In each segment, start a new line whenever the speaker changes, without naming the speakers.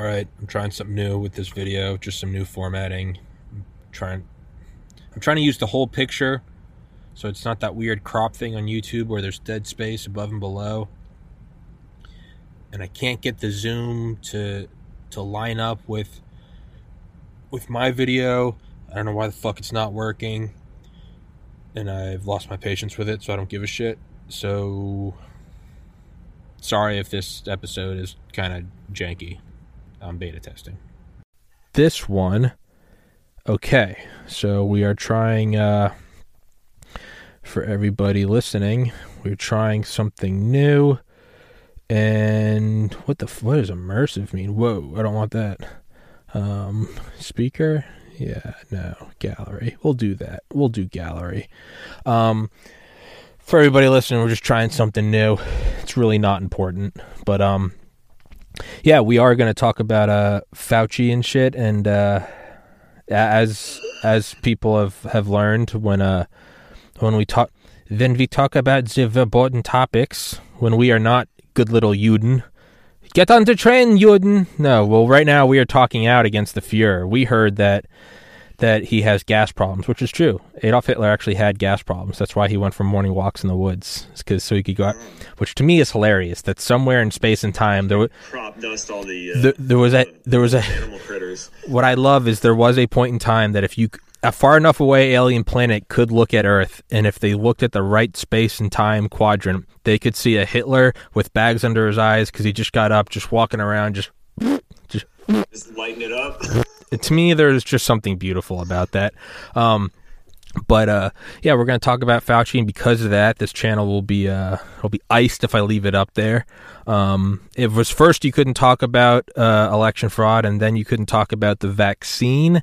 all right, I'm trying something new with this video, just some new formatting. I'm trying I'm trying to use the whole picture so it's not that weird crop thing on YouTube where there's dead space above and below. And I can't get the zoom to to line up with with my video. I don't know why the fuck it's not working. And I've lost my patience with it, so I don't give a shit. So sorry if this episode is kind of janky. I'm beta testing. This one, okay. So we are trying, uh, for everybody listening, we're trying something new. And what the what does immersive mean? Whoa, I don't want that. Um, speaker, yeah, no, gallery. We'll do that. We'll do gallery. Um, for everybody listening, we're just trying something new. It's really not important, but um, yeah, we are going to talk about uh Fauci and shit, and uh, as as people have have learned when uh when we talk when we talk about the important topics when we are not good little Juden. Get on the train, Juden. No, well, right now we are talking out against the Fuhrer. We heard that that he has gas problems, which is true. Adolf Hitler actually had gas problems. That's why he went for morning walks in the woods, because so he could go out. Which to me is hilarious. That somewhere in space and time there was
crop dust all the, uh,
there, there was a there was a
animal critters.
what I love is there was a point in time that if you a far enough away alien planet could look at Earth, and if they looked at the right space and time quadrant, they could see a Hitler with bags under his eyes because he just got up, just walking around, just just
lighten it up.
to me there's just something beautiful about that um but uh yeah we're going to talk about fauci and because of that this channel will be uh will be iced if i leave it up there um it was first you couldn't talk about uh election fraud and then you couldn't talk about the vaccine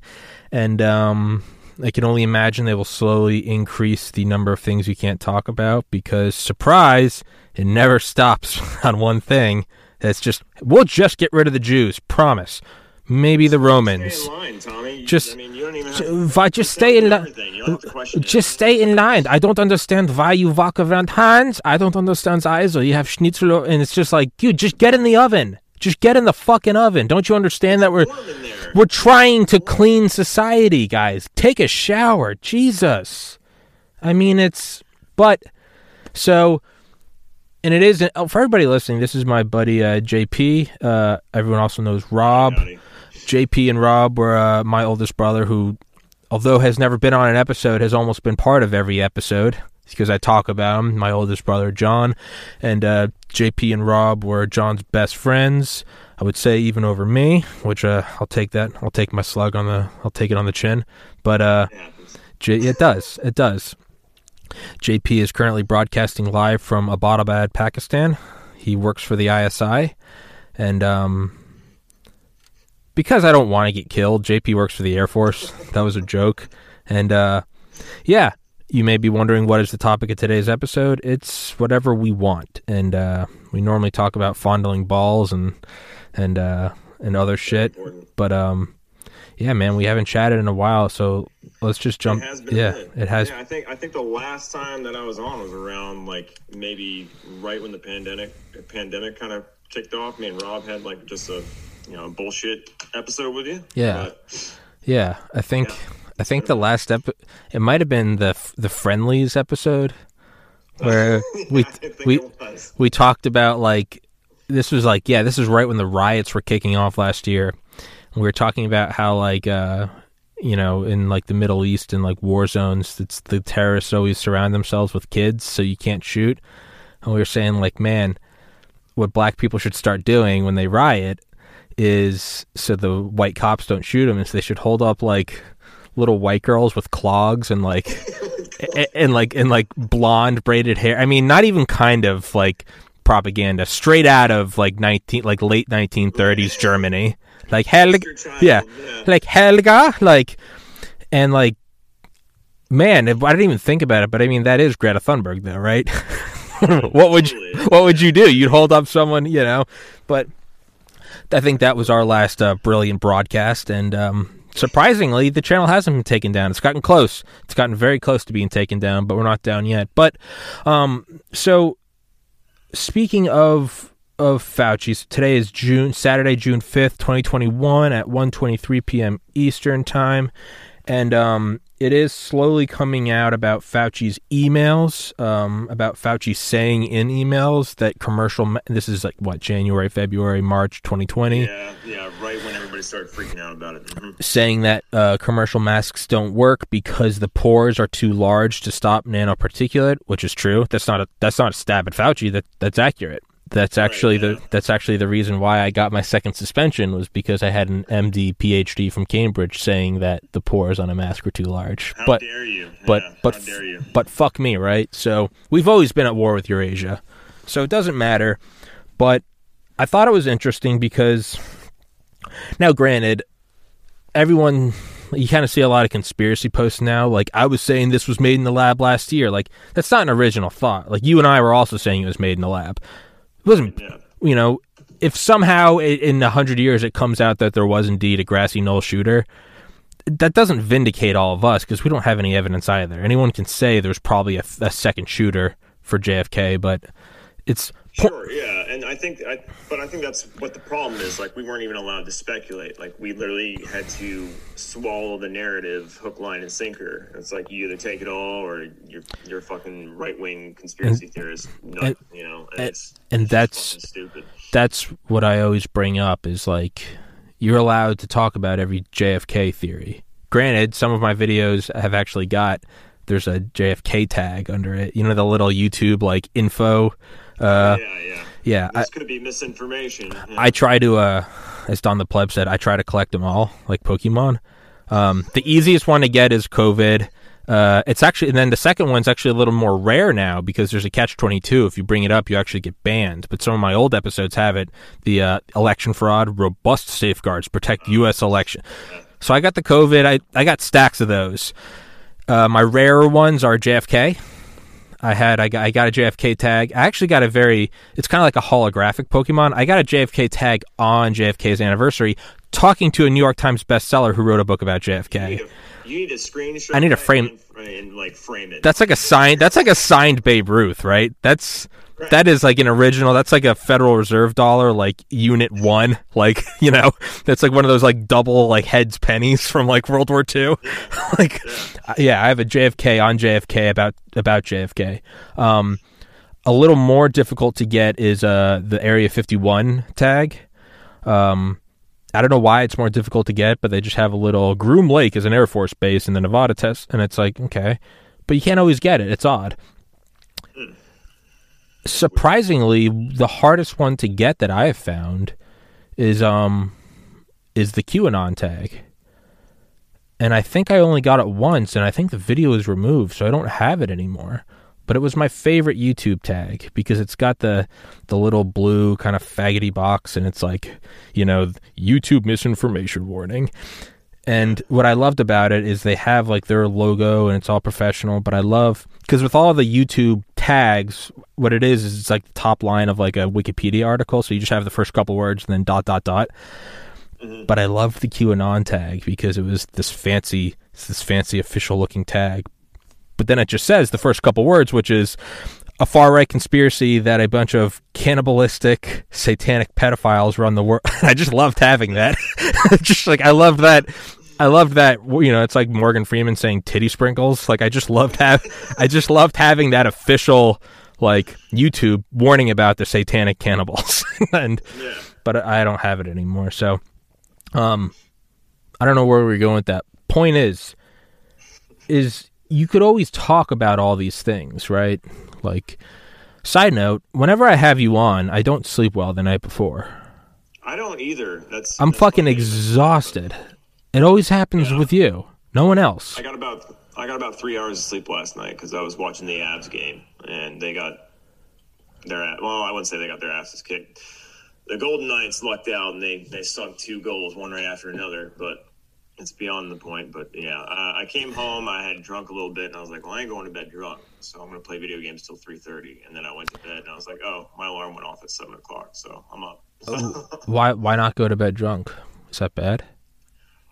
and um I can only imagine they will slowly increase the number of things we can't talk about because surprise, it never stops on one thing. It's just we'll just get rid of the Jews, promise. Maybe the Romans.
Stay in line, Tommy.
Just-
I mean, you don't even have to,
Why just stay in line?
everything. You don't have to question it.
Just stay in line. I don't understand why you walk around Hans. I don't understand either. You have schnitzel, and it's just like, dude, just get in the oven. Just get in the fucking oven. Don't you understand that we're
warm in there.
we're trying to clean society, guys. Take a shower, Jesus. I mean, it's but so, and it is oh, for everybody listening. This is my buddy uh, JP. Uh, everyone also knows Rob.
Howdy.
JP and Rob were uh, my oldest brother, who, although has never been on an episode, has almost been part of every episode because I talk about him. My oldest brother, John, and uh, JP and Rob were John's best friends. I would say even over me, which uh, I'll take that. I'll take my slug on the. I'll take it on the chin. But uh. J- it does. It does. JP is currently broadcasting live from Abbottabad, Pakistan. He works for the ISI, and um, because I don't want to get killed, JP works for the Air Force. That was a joke, and uh, yeah, you may be wondering what is the topic of today's episode. It's whatever we want, and uh, we normally talk about fondling balls and and uh, and other shit, but um, yeah, man, we haven't chatted in a while, so let's just jump.
It has been.
yeah, it has.
Yeah, I think I think the last time that I was on was around like maybe right when the pandemic pandemic kind of kicked off. Me and Rob had like just a you know bullshit episode with you.
Yeah.
But,
Yeah, I think
Yeah.
I think the last ep it might have been the the friendlies episode where we we we talked about like this was like yeah this is right when the riots were kicking off last year. We were talking about how like uh you know in like the Middle East and like war zones it's the terrorists always surround themselves with kids so you can't shoot. And we were saying like man what black people should start doing when they riot is so the white cops don't shoot them is they should hold up like little white girls with clogs and like and, and like and like blonde braided hair. I mean, not even kind of like propaganda, straight out of like nineteen like late nineteen thirties Germany. Like Helga, yeah,
yeah.
like Helga, like and like man, if, I didn't even think about it, but I mean that is Greta Thunberg, though, right? what would you what would you do? You'd hold up someone, you know, but. I think that was our last uh, brilliant broadcast, and um, surprisingly, the channel hasn't been taken down. It's gotten close. It's gotten very close to being taken down, but we're not down yet. But um, so, speaking of of Fauci. So today is June Saturday, June fifth, twenty twenty one, at 1.23 p.m. Eastern time, and um, it is slowly coming out about Fauci's emails, um, about Fauci saying in emails that commercial. This is like what January, February, March, twenty twenty.
Yeah, yeah, right when everybody started freaking out about it. Mhm.
saying that uh, commercial masks don't work because the pores are too large to stop nanoparticulate, which is true. That's not a that's not a stab at Fauci. That that's accurate. That's actually the
yeah.
that's actually the reason why I got my second suspension was because I had an MD PhD from Cambridge saying that the pores on a mask were too large.
How
but
dare you?
but
Yeah,
but
how dare you?
but fuck me, right? So we've always been at war with Eurasia, so it doesn't matter. But I thought it was interesting because now, granted, everyone you kind of see a lot of conspiracy posts now. Like I was saying, this was made in the lab last year. Like that's not an original thought. Like you and I were also saying it was made in the lab. It wasn't.
Yeah.
You know, if somehow in a hundred years it comes out that there was indeed a grassy knoll shooter, that doesn't vindicate all of us because we don't have any evidence either. Anyone can say there's probably a, a second shooter for JFK, but it's
Sure, yeah, and I think, I, but I think that's what the problem is. Like, we weren't even allowed to speculate. Like, we literally had to swallow the narrative, hook, line, and sinker. It's like you either take it all, or you're you're a fucking right wing conspiracy theorist. Nut,
and-
you know, and,
and-
it's
and that's-
stupid.
that's what I always bring up is like you're allowed to talk about every JFK theory. Granted, some of my videos have actually got there's a JFK tag under it. You know the little YouTube like info. Uh,
yeah, yeah.
yeah, I,
This could be misinformation. Yeah.
I try to, uh, as Don the Pleb said, I try to collect them all like Pokemon. Um, the easiest one to get is COVID. Uh, it's actually, and then the second one's actually a little more rare now because there's a catch 22. If you bring it up, you actually get banned. But some of my old episodes have it. The uh, election fraud, robust safeguards protect U.S. election. So I got the COVID. I, I got stacks of those. Uh, my rarer ones are JFK. I had I got I got a JFK tag. I actually got a very it's kind of like a holographic Pokemon. I got a JFK tag on JFK's anniversary, talking to a New York Times bestseller who wrote a book about
you,
JFK.
need a, you need a screenshot.
I need a frame-
and, and like frame it.
That's like a sign. that's like a signed Babe Ruth, right? That's that is like an original. That's like a Federal Reserve dollar, like Unit One, like you know, that's like one of those like double like heads pennies from like World War II. like, yeah, I have a JFK on JFK about about JFK. Um, a little more difficult to get is uh the Area 51 tag. Um, I don't know why it's more difficult to get, but they just have a little Groom Lake is an Air Force base in the Nevada test, and it's like okay, but you can't always get it. It's odd. Surprisingly, the hardest one to get that I have found is um is the QAnon tag. And I think I only got it once, and I think the video is removed, so I don't have it anymore. But it was my favorite YouTube tag because it's got the the little blue kind of faggoty box, and it's like, you know, YouTube misinformation warning. And what I loved about it is they have like their logo and it's all professional. But I love because with all the YouTube tags, what it is is it's like the top line of like a Wikipedia article. So you just have the first couple words and then dot dot dot. Mm-hmm. But I loved the QAnon tag because it was this fancy, this fancy official looking tag. But then it just says the first couple words, which is a far right conspiracy that a bunch of cannibalistic, satanic pedophiles run the world. I just loved having that. just like I loved that. I loved that. You know, it's like Morgan Freeman saying titty sprinkles. Like I just loved have. I just loved having that official like YouTube warning about the satanic cannibals. and
yeah.
but I don't have it anymore. So, um, I don't know where we're going with that. Point is, is you could always talk about all these things, right? Like, side note, whenever I have you on, I don't sleep well the night before.
I don't either. That's
I'm
that's
fucking
funny.
exhausted. It always happens with you. No one else.
I got about I got about three hours of sleep last night because I was watching the Avs game and they got their well I wouldn't say they got their asses kicked. The Golden Knights lucked out and they they sunk two goals one right after another, but it's beyond the point. But yeah, uh, I came home, I had drunk a little bit, and I was like, well, I ain't going to bed drunk, so I'm gonna play video games till three thirty. And then I went to bed and I was like, oh, my alarm went off at seven o'clock, so I'm up.
Why? Why not go to bed drunk? Is that bad?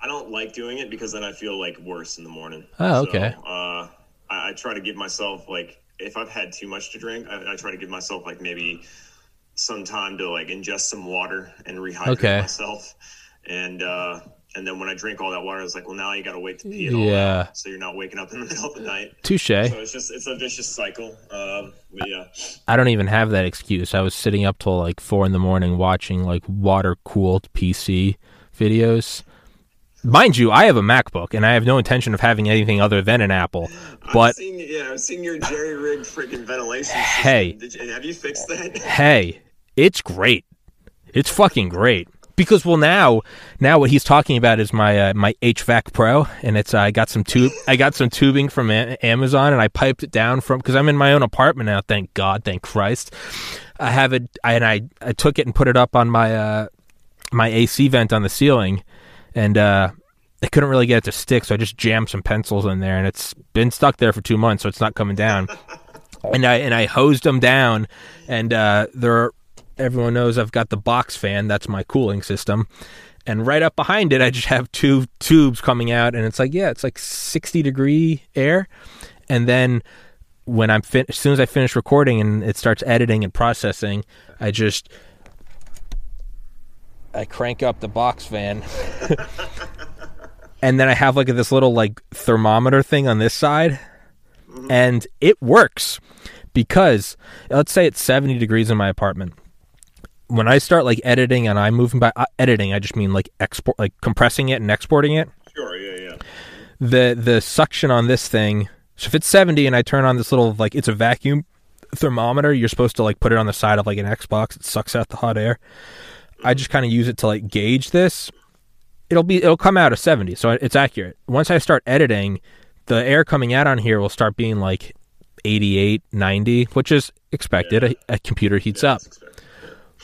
I don't like doing it because then I feel like worse in the morning.
Oh, okay.
So, uh, I, I try to give myself like if I've had too much to drink, I, I try to give myself like maybe some time to like ingest some water and rehydrate
Okay.
myself. And uh, and then when I drink all that water, it's like, well, now you got to wait to pee
Yeah.
so you're not waking up in the middle of the night.
Touche.
So it's just it's a vicious cycle. Um, but yeah,
I don't even have that excuse. I was sitting up till like four in the morning watching like water cooled PC videos. Mind you, I have a MacBook and I have no intention of having anything other than an Apple.
I've
But
seen, yeah, I've seen your jerry rigged freaking ventilation. System.
Hey.
Did you, have you fixed that?
hey, it's great. It's fucking great. Because well now, now what he's talking about is my uh, my HVAC Pro, and it's uh, I got some tube I got some tubing from a- Amazon, and I piped it down from because I'm in my own apartment now. Thank God, thank Christ. I have it, I, and I I took it and put it up on my uh, my AC vent on the ceiling, and uh, I couldn't really get it to stick, so I just jammed some pencils in there, and it's been stuck there for two months, so it's not coming down. and I and I hosed them down, and uh, there. Everyone knows I've got the box fan. That's my cooling system, and right up behind it, I just have two tubes coming out, and it's like yeah, it's like sixty degree air, and then when I'm fin- as soon as I finish recording and it starts editing and processing, I just I crank up the box fan. and then I have like this little like thermometer thing on this side and it works because let's say it's 70 degrees in my apartment. When I start like editing and I'm moving by uh, editing, I just mean like export like compressing it and exporting it
Sure, yeah, yeah.
the the suction on this thing so if it's 70 and i turn on this little like it's a vacuum thermometer you're supposed to like put it on the side of like an xbox it sucks out the hot air i just kind of use it to like gauge this it'll be it'll come out of 70 so it's accurate once i start editing the air coming out on here will start being like 88 90 which is expected a, a computer heats up
That's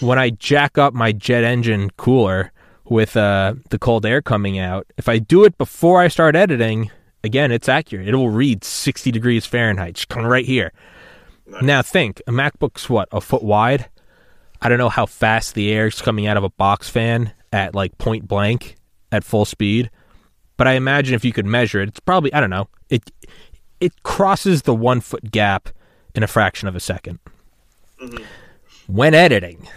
when I jack up my jet engine cooler with uh, the cold air coming out, if I do it before I start editing, again, it's accurate. It will read 60 degrees Fahrenheit, just come right here.
Nice.
Now think, a MacBook's what, a foot wide? I don't know how fast the air is coming out of a box fan at like point blank at full speed, but I imagine if you could measure it, it's probably I don't know. It it crosses the one foot gap in a fraction of a 2nd mm-hmm. When editing,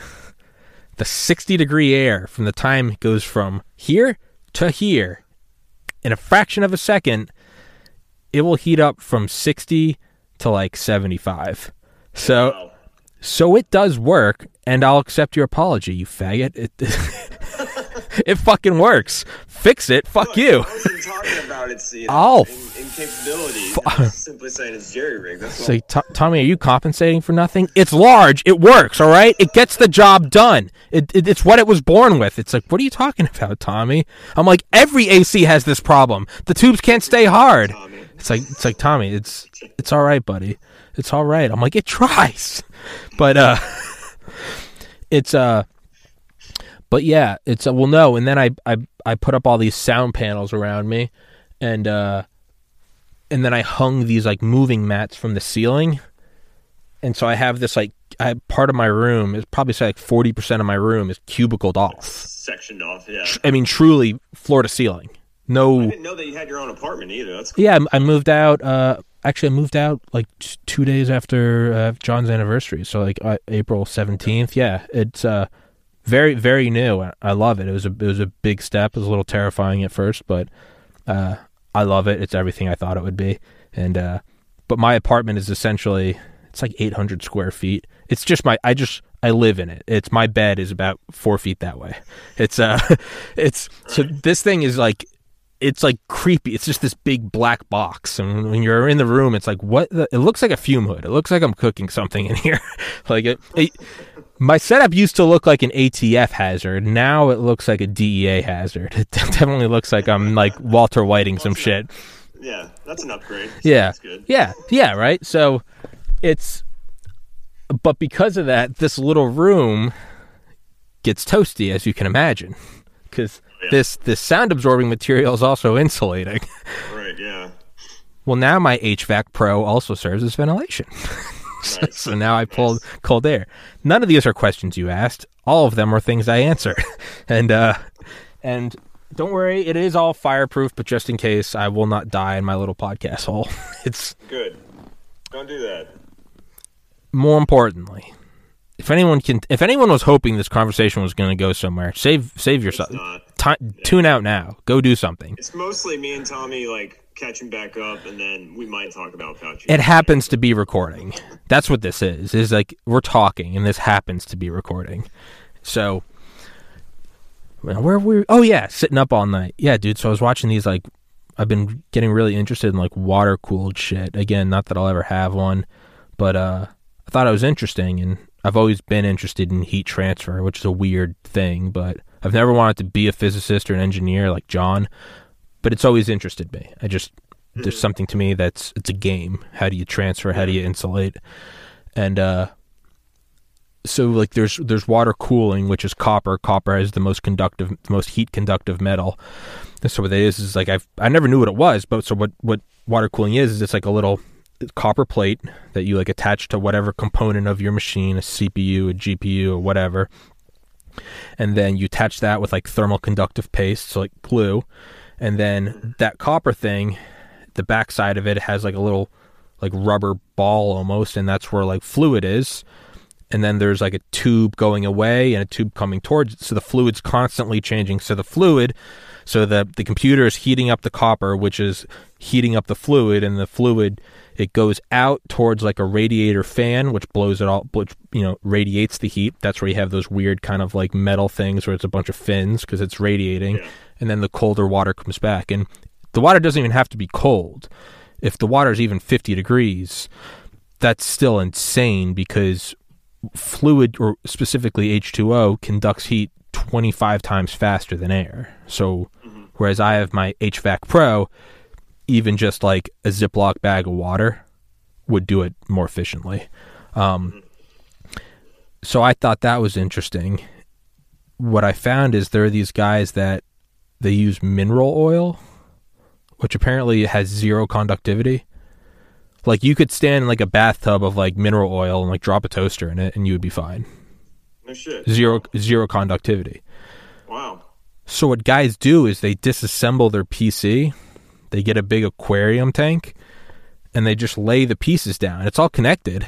the 60 degree air from the time it goes from here to here in a fraction of a second, it will heat up from 60 to like 75. So
Wow.
so it does work, and I'll accept your apology, you faggot. It it fucking works. Fix it. Fuck you.
Talking about its you know,
Oh,
in, in. I was simply saying it's jerry rigged.
Say, "T- Tommy, are you compensating for nothing? It's large. It works. All right. It gets the job done. It, it, it's what it was born with. It's like, what are you talking about, Tommy? I'm like, every AC has this problem. The tubes can't stay hard.
Tommy.
It's like, it's like Tommy. It's it's all right, buddy. It's all right. I'm like, it tries, but uh, it's uh, but yeah, it's uh, well, no. And then I I I put up all these sound panels around me, and uh, and then I hung these like moving mats from the ceiling, and so I have this like I part of my room is probably say like forty percent of my room is cubicled off.
Sectioned off. Yeah.
I mean, truly floor to ceiling. No I
didn't know that you had your own apartment either. That's cool.
yeah, I I moved out. Uh, actually, I moved out like t- two days after uh, John's anniversary, so like uh, April seventeenth. Yeah, it's uh, very very new. I- love it. It was a it was a big step. It was a little terrifying at first, but uh, I love it. It's everything I thought it would be. And uh, but my apartment is essentially it's like eight hundred square feet. It's just my I just I live in it. It's my bed is about four feet that way. It's uh, it's so this thing is like it's like creepy. It's just this big black box, and when you're in the room, it's like what? The, it looks like a fume hood. It looks like I'm cooking something in here. like it, it, my setup used to look like an ATF hazard. Now it looks like a DEA hazard. It definitely looks like I'm like Walter Whiting some shit.
Yeah, that's an upgrade. So
Yeah.
Good.
Yeah, yeah, right. So it's, but because of that, this little room gets toasty, as you can imagine, because
Yeah.
this this sound absorbing material is also insulating.
Right. Yeah.
Well, now my HVAC Pro also serves as ventilation.
Nice.
so now I pulled cold air. None of these are questions you asked. All of them are things I answer. and uh and don't worry, it is all fireproof, but just in case I will not die in my little podcast hole. It's
Good. Don't do that.
more importantly, if anyone can, if anyone was hoping this conversation was going to go somewhere, save save yourself.
not.
Ti- Tune out now. Go do something.
It's mostly me and Tommy like catching back up, and then we might talk about Fauci.
It happens to be recording. That's what this is. Is like we're talking, and this happens to be recording. So, where were we? Oh yeah, sitting up all night. Yeah, dude. So I was watching these like. I've been getting really interested in like water cooled shit. Again, not that I'll ever have one, but uh, I thought it was interesting, and I've always been interested in heat transfer, which is a weird thing, but I've never wanted to be a physicist or an engineer like John. But it's always interested me. I just there's something to me that's it's a game. How do you transfer? How do you insulate? And uh, so like there's there's water cooling, which is copper. Copper is the most conductive, the most heat conductive metal. And so what that is is like I've I never knew what it was, but so what what water cooling is is it's like a little copper plate that you like attach to whatever component of your machine, a CPU, a GPU, or whatever. And then you attach that with like thermal conductive paste, so like glue. And then that copper thing, the backside of it has like a little like rubber ball almost, and that's where like fluid is. And then there's like a tube going away and a tube coming towards it. So the fluid's constantly changing. So the fluid, so the the computer is heating up the copper, which is heating up the fluid, and the fluid it goes out towards like a radiator fan, which blows it all, which you know radiates the heat. That's where you have those weird kind of like metal things where it's a bunch of fins because it's radiating,
Yeah.
and then the colder water comes back, and the water doesn't even have to be cold. If the water is even 50 degrees, that's still insane because fluid or specifically H2O conducts heat 25 times faster than air. So whereas I have my HVAC Pro, even just like a Ziploc bag of water would do it more efficiently. Um, so I thought that was interesting. What I found is there are these guys that they use mineral oil, which apparently has zero conductivity. Like you could stand in like a bathtub of like mineral oil and like drop a toaster in it and you would be fine.
No shit.
Zero zero conductivity.
Wow.
So what guys do is they disassemble their PC, they get a big aquarium tank, and they just lay the pieces down. It's all connected,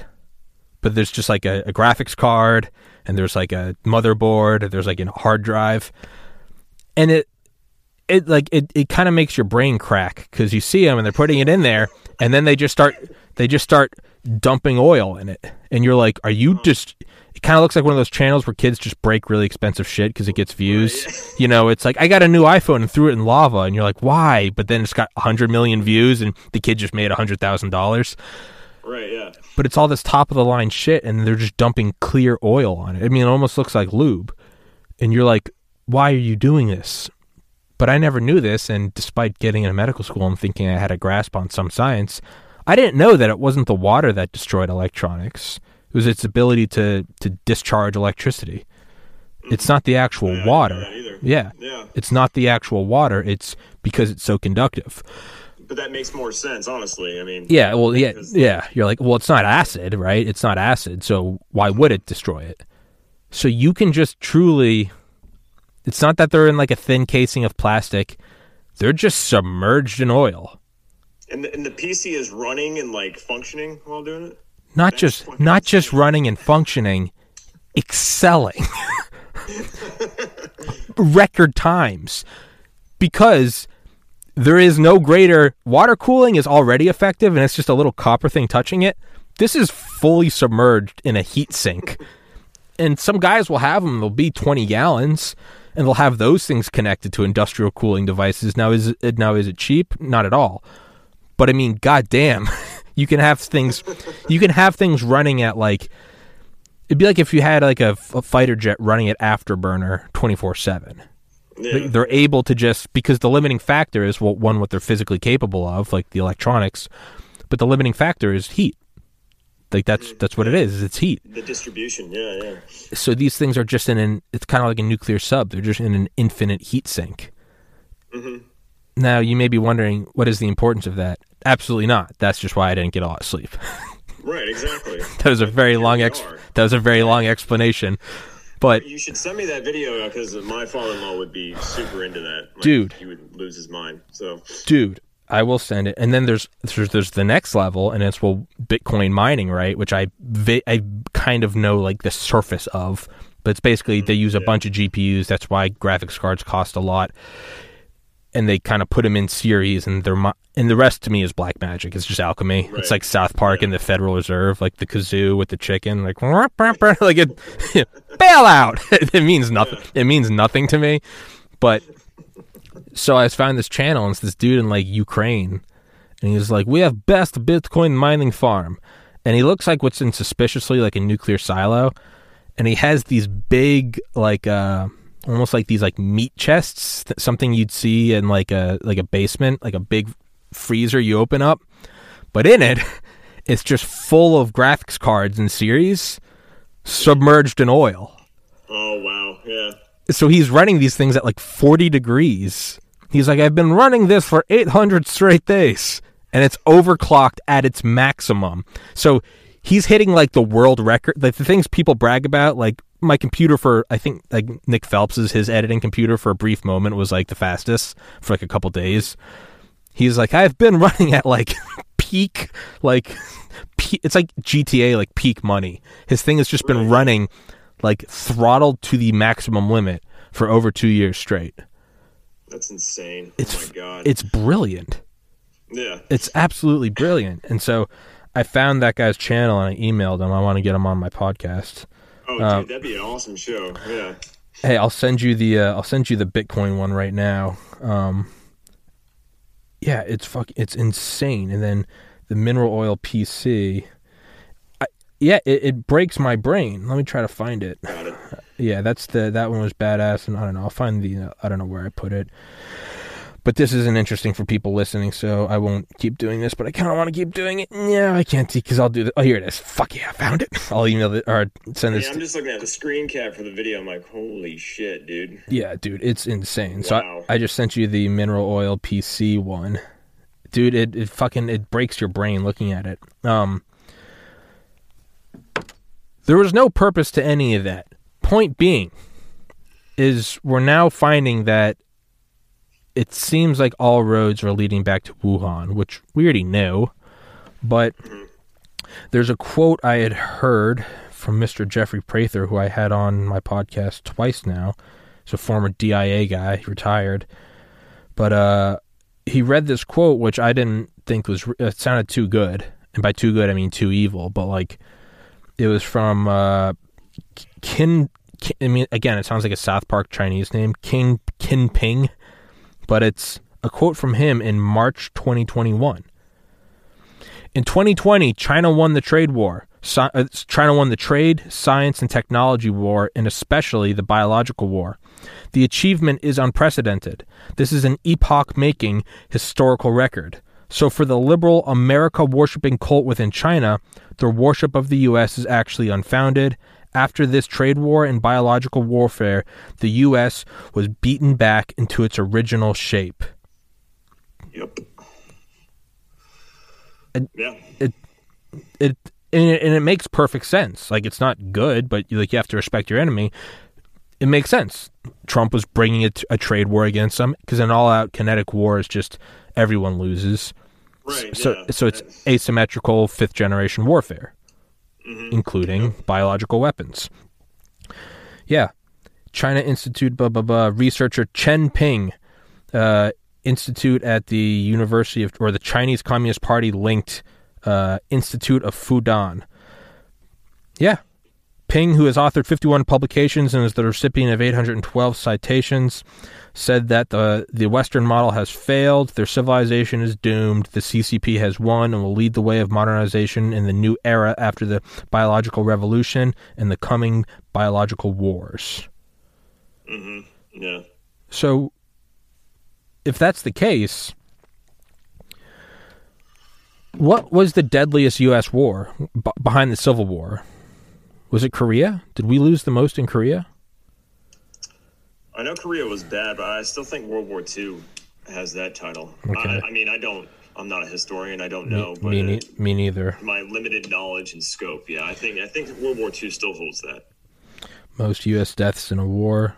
but there's just like a, a graphics card, and there's like a motherboard, there's like a hard drive, and it it like it, it kind of makes your brain crack because you see them and they're putting it in there, and then they just start they just start dumping oil in it, and you're like, are you just? It kind of looks like one of those channels where kids just break really expensive shit because it gets views. You know, it's like I got a new iPhone and threw it in lava, and you're like, why? But then it's got hundred million views, and the kid just made hundred thousand dollars.
Right. Yeah.
But it's all this top of the line shit, and they're just dumping clear oil on it. I mean, it almost looks like lube, and you're like, why are you doing this? But I never knew this, and despite getting into medical school and thinking I had a grasp on some science, I didn't know that it wasn't the water that destroyed electronics. It was its ability to to discharge electricity. Hmm. It's not the actual
Yeah, I didn't know
water. Yeah.
Yeah.
It's not the actual water. It's because it's so conductive.
But that makes more sense, honestly. I mean.
Yeah, well, yeah, yeah. You're like, well, it's not acid, right? It's not acid, so why would it destroy it? So you can just truly. It's not that they're in like a thin casing of plastic; they're just submerged in oil.
And the, and the PC is running and like functioning while doing it.
Not just not just running and functioning, excelling. Record times, because there is no greater water cooling is already effective and it's just a little copper thing touching it. This is fully submerged in a heat sink. And some guys will have them they'll be 20 gallons and they'll have those things connected to industrial cooling devices. Now is it now is it cheap? Not at all. But i mean goddamn you can have things you can have things running at like it'd be like if you had like a, a fighter jet running at afterburner 24 7
Yeah.
they- they're able to just because the limiting factor is well, one what they're physically capable of like the electronics but the limiting factor is heat like that's that's what it is it's heat
the distribution. Yeah. Yeah.
so these things are just in an it's kind of like a nuclear sub they're just in an infinite heat sink
Mhm.
now you may be wondering what is the importance of that absolutely not that's just why i didn't get a lot of sleep
Right. Exactly.
that was a very long ex
are.
that was a very long explanation but
You should send me that video uh, because my father-in-law would be super into that. Like,
Dude.
he would lose his mind. So
dude I will send it. And then there's there's there's the next level, and it's well Bitcoin mining, right? Which I vi- I kind of know like the surface of, but it's basically mm-hmm. they use a
Yeah.
bunch of GPUs. That's why graphics cards cost a lot, and they kind of put them in series, and they're and the rest to me is black magic. It's just alchemy.
Right.
It's like South Park
Yeah.
and the Federal Reserve, like the kazoo with the chicken, like like it bail out. it means nothing. It means nothing to me, but so I found this channel and it's this dude in like Ukraine, and he's like, "We have best Bitcoin mining farm," and he looks like what's in suspiciously like a nuclear silo, and he has these big like uh almost like these like meat chests, th- something you'd see in like a like a basement, like a big freezer you open up, but in it, it's just full of graphics cards and series, submerged in oil
Oh wow, yeah.
so he's running these things at like 40 degrees. He's like, I've been running this for 800 straight days, and it's overclocked at its maximum. So he's hitting like the world record, like the things people brag about. Like my computer for, I think like Nick Phelps's his editing computer for a brief moment was like the fastest for like a couple days. He's like, I've been running at like peak, like pe- it's like GTA, like peak money. His thing has just been running like throttled to the maximum limit for over two years straight.
That's insane.
It's
oh my god.
it's brilliant.
yeah.
It's absolutely brilliant. And so I found that guy's channel and I emailed him. I want to get him on my podcast.
Oh,
uh,
dude, that'd be an awesome show. Yeah.
Hey, I'll send you the uh, I'll send you the Bitcoin one right now. Um, yeah, it's fuck, it's insane. And then the mineral oil PC. I, yeah, it, it breaks my brain. Let me try to find it.
Got it.
Yeah, that's the that one was badass, and I don't know. I'll find the uh, I don't know where I put it. But this isn't interesting for people listening, so I won't keep doing this. But I kind of want to keep doing it. Yeah, I can't see because I'll do this. Oh, here it is. Fuck yeah, I found it. I'll email it or send this.
I'm just looking at the screen cap for the video. I'm like, holy shit, dude.
yeah, dude, it's insane. So
Wow.
I, I just sent you the mineral oil PC one, dude. It it fucking it breaks your brain looking at it. Um, there was no purpose to any of that. Point being, is we're now finding that it seems like all roads are leading back to Wuhan, which we already knew. But there's a quote I had heard from Mr. Jeffrey Prather, who I had on my podcast twice now. He's a former DIA guy, retired. But uh, he read this quote, which I didn't think was, it sounded too good. And by too good, I mean too evil. But like, it was from uh, Kin, Kin. I mean, again, it sounds like a South Park Chinese name, King Kin Ping, but it's a quote from him in March 2021. In 2020, China won the trade war. Uh, China won the trade, science, and technology war, and especially the biological war. The achievement is unprecedented. This is an epoch making historical record. So, for the liberal America worshipping cult within China, their worship of the U.S. is actually unfounded. After this trade war and biological warfare, the U.S. was beaten back into its original shape.
Yep.
And-
yeah.
it and it, and it makes perfect sense. Like it's not good, but you, like you have to respect your enemy. It makes sense. Trump was bringing a, a trade war against them because an all-out kinetic war is just everyone loses.
Right.
So
yeah.
so it's asymmetrical fifth generation warfare, including biological weapons. Yeah, China Institute blah blah blah. Researcher Chen Ping, uh, institute at the University of or the Chinese Communist Party linked uh, Institute of Fudan. Yeah. Ping, who has authored 51 publications and is the recipient of 812 citations, said that the the Western model has failed, their civilization is doomed, the CCP has won and will lead the way of modernization in the new era after the biological revolution and the coming biological wars. Mm-hmm.
yeah.
So, if that's the case, what was the deadliest U.S. war b- behind the Civil War? Was it Korea? Did we lose the most in Korea?
I know Korea was bad, but I still think World War II has that title.
Okay.
I, I mean, I don't. I'm not a historian. I don't know, but
me,
uh,
ne- me neither.
my limited knowledge and scope, yeah, I think I think World War II still holds that.
Most U.S. deaths in a war.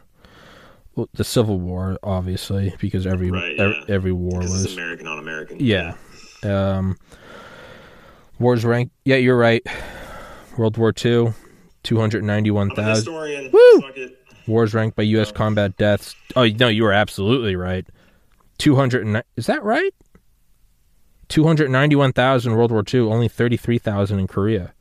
well, the Civil War, obviously, because every
Right, yeah.
every war
This
was
American on American.
yeah. Um, wars ranked. Yeah, you're right. World War Two, two hundred ninety-one thousand.
I'm a
thousand. Woo! Wars ranked by U.S. combat deaths. Oh no, you were absolutely right. Two hundred. Is that right? Two hundred ninety-one thousand World War II, Only thirty-three thousand in Korea.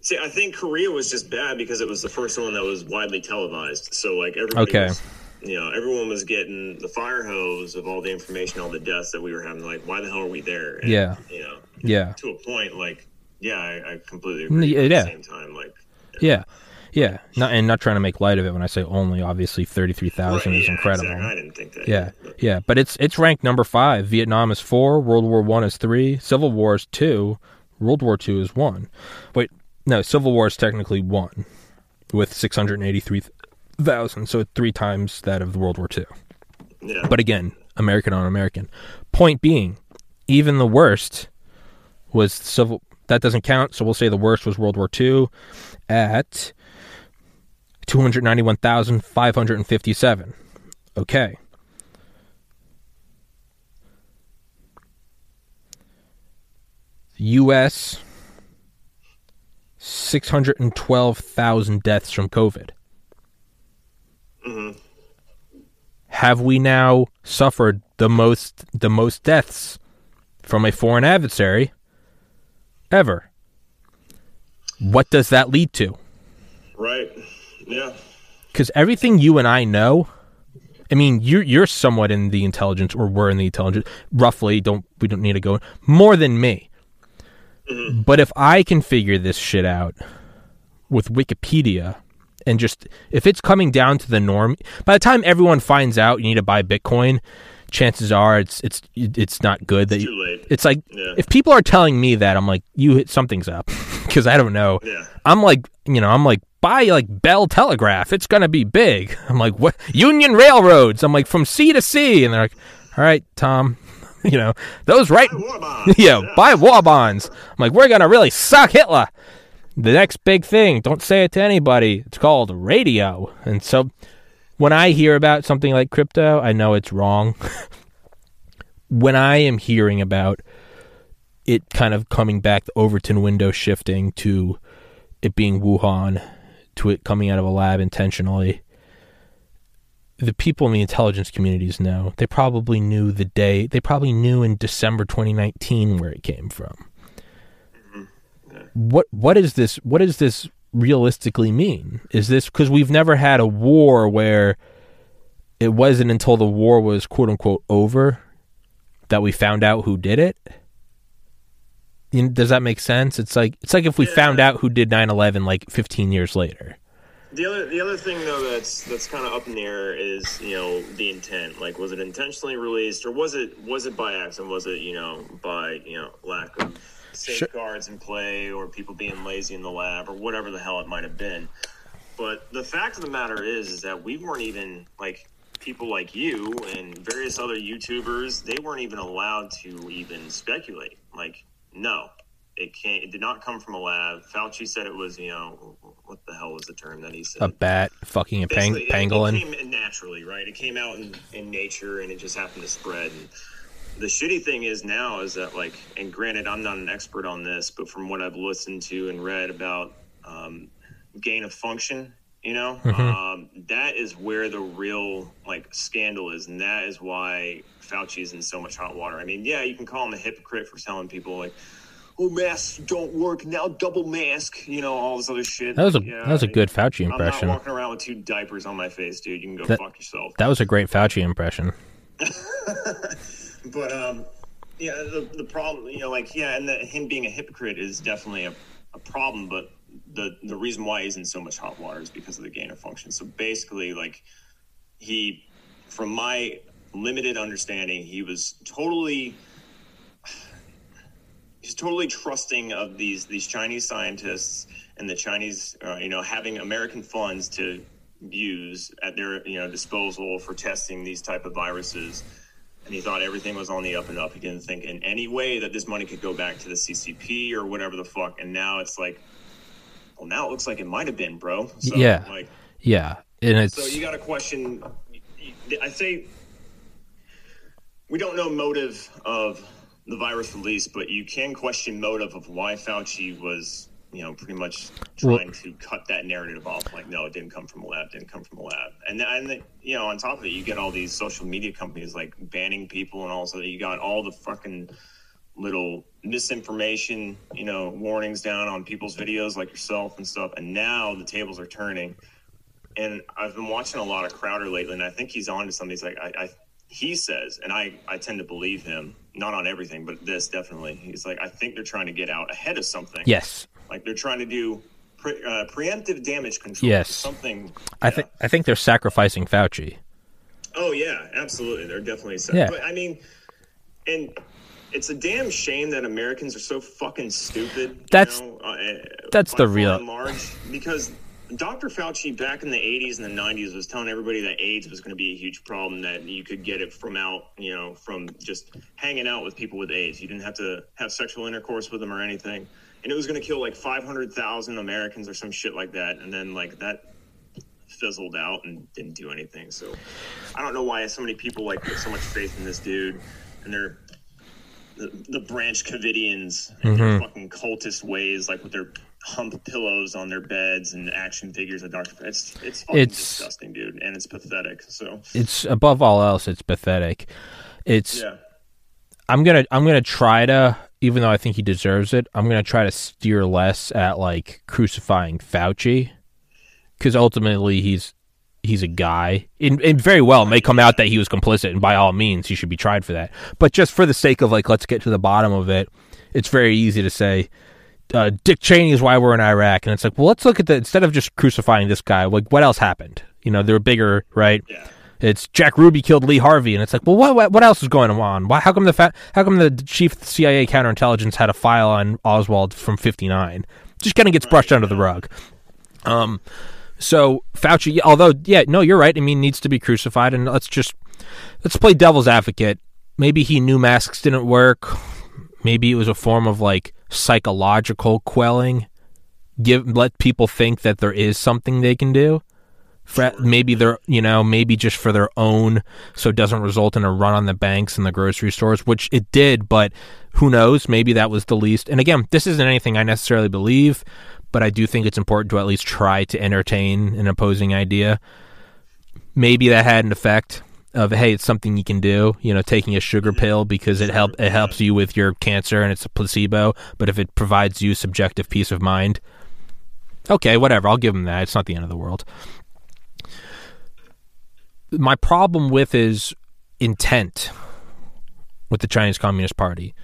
See, I think Korea was just bad because it was the first one that was widely televised. So like everybody
Okay.
was, you know, everyone was getting the fire hose of all the information, all the deaths that we were having. Like, why the hell are we there? And,
Yeah.
You know,
Yeah.
to a point, like, yeah, I, I completely agree.
yeah.
At the same time, like,
Yeah. Yeah. Yeah, not and not trying to make light of it when I say only. Obviously, thirty-three thousand
right,
is
yeah,
incredible.
exactly. I didn't think that.
Yeah,
but-
yeah, but it's it's ranked number five. Vietnam is four, World War One is three, Civil War is two, World War Two is one. Wait, no, Civil War is technically one, with six hundred eighty-three thousand, so three times that of World War Two.
yeah.
But again, American on American. Point being, even the worst was civil. That doesn't count. So we'll say the worst was World War II at two hundred ninety-one thousand five hundred and fifty-seven. Okay. U.S. six hundred and twelve thousand deaths from COVID.
Mhm.
Have we now suffered the most the most deaths from a foreign adversary ever? What does that lead to?
Right. Yeah.
Because everything you and I know, I mean, you're you're somewhat in the intelligence, or we're in the intelligence, roughly. Don't we don't need to go more than me. Mm-hmm. But if I can figure this shit out with Wikipedia and just if it's coming down to the norm, by the time everyone finds out you need to buy Bitcoin, chances are it's it's it's not good that
Too
you,
late.
it's like
Yeah.
if people are telling me that I'm like you something's up because I don't know.
Yeah.
I'm like, you know, I'm like, buy like Bell Telegraph. It's gonna be big. I'm like, what? Union Railroads. I'm like, from sea to sea, and they're like, all right, Tom, you know, those right,
War bonds.
yeah, buy war bonds. I'm like, we're gonna really suck Hitler. The next big thing, don't say it to anybody. It's called radio, and so when I hear about something like crypto, I know it's wrong. when I am hearing about it kind of coming back, the Overton window shifting to it being Wuhan, to it coming out of a lab intentionally, the people in the intelligence communities know. They probably knew the day, they probably knew in December 2019 where it came from. Mm-hmm. What what is this what does this realistically mean? Is this cuz we've never had a war where it wasn't until the war was quote unquote over that we found out who did it? You know, does that make sense? It's like it's like if we
Yeah.
found out who did 9/11 like 15 years later.
The other the other thing though that's that's kind of up in the air is you know the intent. Like, was it intentionally released, or was it was it by accident? Was it you know by you know lack of safeguards in play, or people being lazy in the lab, or whatever the hell it might have been? But the fact of the matter is, is that we weren't even like people like you and various other YouTubers. They weren't even allowed to even speculate. Like, no, it can't. It did not come from a lab. Fauci said it was, you know, what the hell was the term that he said?
A bat fucking a pang-
Basically, it-
pangolin.
It came naturally, right? It came out in, in nature, and it just happened to spread. And the shitty thing is now is that, like, and granted, I'm not an expert on this, but from what I've listened to and read about um, gain of function, you know,
Mm-hmm.
um, that is where the real like scandal is, and that is why Fauci is in so much hot water. I mean, yeah, you can call him a hypocrite for telling people like. Oh, masks don't work now. Double mask, you know, all this other shit.
That was a that was a
I-
good Fauci impression.
I'm not walking around with two diapers on my face, dude. You can go
That-
fuck yourself.
That was a great Fauci impression.
But um, yeah, the, the problem, you know, like yeah, and the, him being a hypocrite is definitely a, a problem. But the the reason why he's in so much hot water is because of the gain of function. So basically, like he, from my limited understanding, he was totally. He's totally trusting of these these Chinese scientists and the Chinese, uh, you know, having American funds to use at their you know disposal for testing these type of viruses and he thought everything was on the up and up. He didn't think in any way that this money could go back to the CCP or whatever the fuck. And now it's like, well, now it looks like it might have been, bro. So,
Yeah.
Like,
Yeah, and it's
So you got to question. I say we don't know motive of the virus release, but you can question motive of why Fauci was, you know, pretty much
Well-
trying to cut that narrative off. Like, no, it didn't come from a lab. Didn't come from a lab. And and you know, on top of it, you get all these social media companies like banning people, and also you got all the fucking little misinformation, you know, warnings down on people's videos like yourself and stuff. And now the tables are turning. And I've been watching a lot of Crowder lately, and I think he's on to something. He's like, I, I he says, and I, I tend to believe him, not on everything, but this definitely. He's like, I think they're trying to get out ahead of something.
yes,
Like they're trying to do pre, uh, preemptive damage control.
Yes.
Something.
I
yeah.
think I think they're sacrificing Fauci.
Oh yeah, absolutely. They're definitely. Set.
Yeah.
But I mean, and it's a damn shame that Americans are so fucking stupid. you
That's-
know, uh, uh,
that's the real-
large because Dr. Fauci back in the 80s and the 90s was telling everybody that AIDS was going to be a huge problem that you could get it from out, you know, from just hanging out with people with AIDS. You didn't have to have sexual intercourse with them or anything. And it was going to kill like 500,000 Americans or some shit like that. And then like that fizzled out and didn't do anything. So I don't know why so many people like put so much faith in this dude and they're the, the Branch Covidians and their mm-hmm. fucking cultist ways, like with their hump pillows on their beds and action figures of Doctor. It's it's
It's-
disgusting, dude, and it's pathetic. So
It's above all else, it's pathetic. It's
yeah,
I'm gonna I'm gonna try to even though I think he deserves it, I'm gonna try to steer less at like crucifying Fauci because ultimately he's he's a guy. And, and very well may come out that he was complicit, and by all means he should be tried for that. But just for the sake of like let's get to the bottom of it, it's very easy to say. Uh, Dick Cheney is why we're in Iraq, and it's like, well, let's look at the instead of just crucifying this guy, like what else happened? You know, there were bigger, right?
yeah.
It's Jack Ruby killed Lee Harvey, and it's like, well, what what, what else is going on? Why? How come the fa- how come the chief of the CIA counterintelligence had a file on Oswald from '59? Just kind of gets brushed under the rug. Um, so Fauci, although yeah, no, you're right. I mean, needs to be crucified, and let's just let's play devil's advocate. Maybe he knew masks didn't work. Maybe it was a form of like psychological quelling. Give let people think that there is something they can do. For, maybe they're you know maybe just for their own so it doesn't result in a run on the banks and the grocery stores which it did but who knows maybe that was the least and again this isn't anything i necessarily believe but i do think it's important to at least try to entertain an opposing idea maybe that had an effect of hey it's something you can do you know taking a sugar mm-hmm. pill because it help it helps you with your cancer and it's a placebo but if it provides you subjective peace of mind okay whatever i'll give them that it's not the end of the world my problem with is intent with the Chinese Communist Party.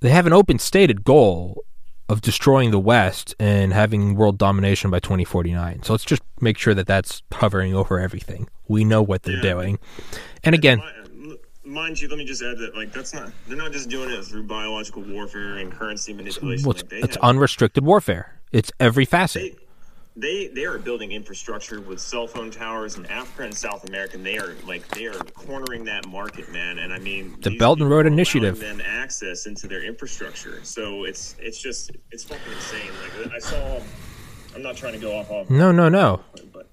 They have an open stated goal of destroying the West and having world domination by 2049. So let's just make sure that that's hovering over everything. We know what they're
Yeah.
doing. And again,
Mind you, let me just add that like that's not they're not just doing it through biological warfare and currency manipulation.
well, it's,
like,
it's
have-
unrestricted warfare. It's every facet.
they, they they are building infrastructure with cell phone towers in Africa and South America. And they are like they are cornering that market, man. And I mean,
The Belt and Road Initiative.
them access into their infrastructure. So it's it's just it's fucking insane. Like I saw, I'm not trying to go off off.
No, no, no.
But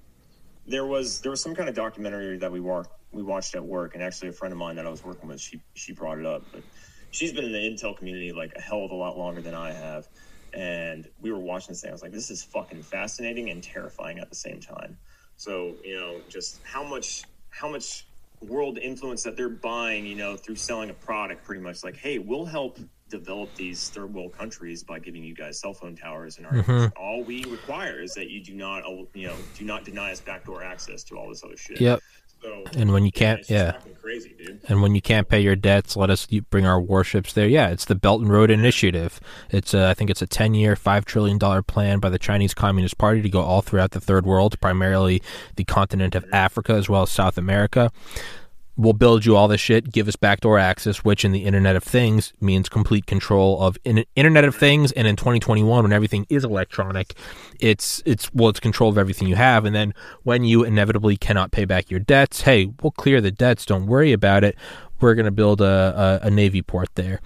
there was there was some kind of documentary that we walked we watched at work, and actually a friend of mine that I was working with, she she brought it up. But she's been in the intel community like a hell of a lot longer than I have, and we were watching this thing. I was like, this is fucking fascinating and terrifying at the same time. So you know, just how much how much world influence that they're buying, you know, through selling a product, pretty much like, hey, we'll help develop these third world countries by giving you guys cell phone towers and mm-hmm. our all we require is that you do not you know do not deny us backdoor access to all this other shit
Yep.
so
And when you can't,
just
yeah.
crazy dude
And when you can't pay your debts, let us bring our warships there. Yeah, it's the Belt and Road Initiative. It's a, I think it's a 10-year, $5 trillion plan by the Chinese Communist Party to go all throughout the third world, primarily the continent of Africa as well as South America. We'll build you all this shit, give us backdoor access, which in the Internet of Things means complete control of in, Internet of Things. And in 2021, when everything is electronic, it's it's well, it's control of everything you have. And then when you inevitably cannot pay back your debts, hey, we'll clear the debts. Don't worry about it. We're going to build a, a, a navy port there.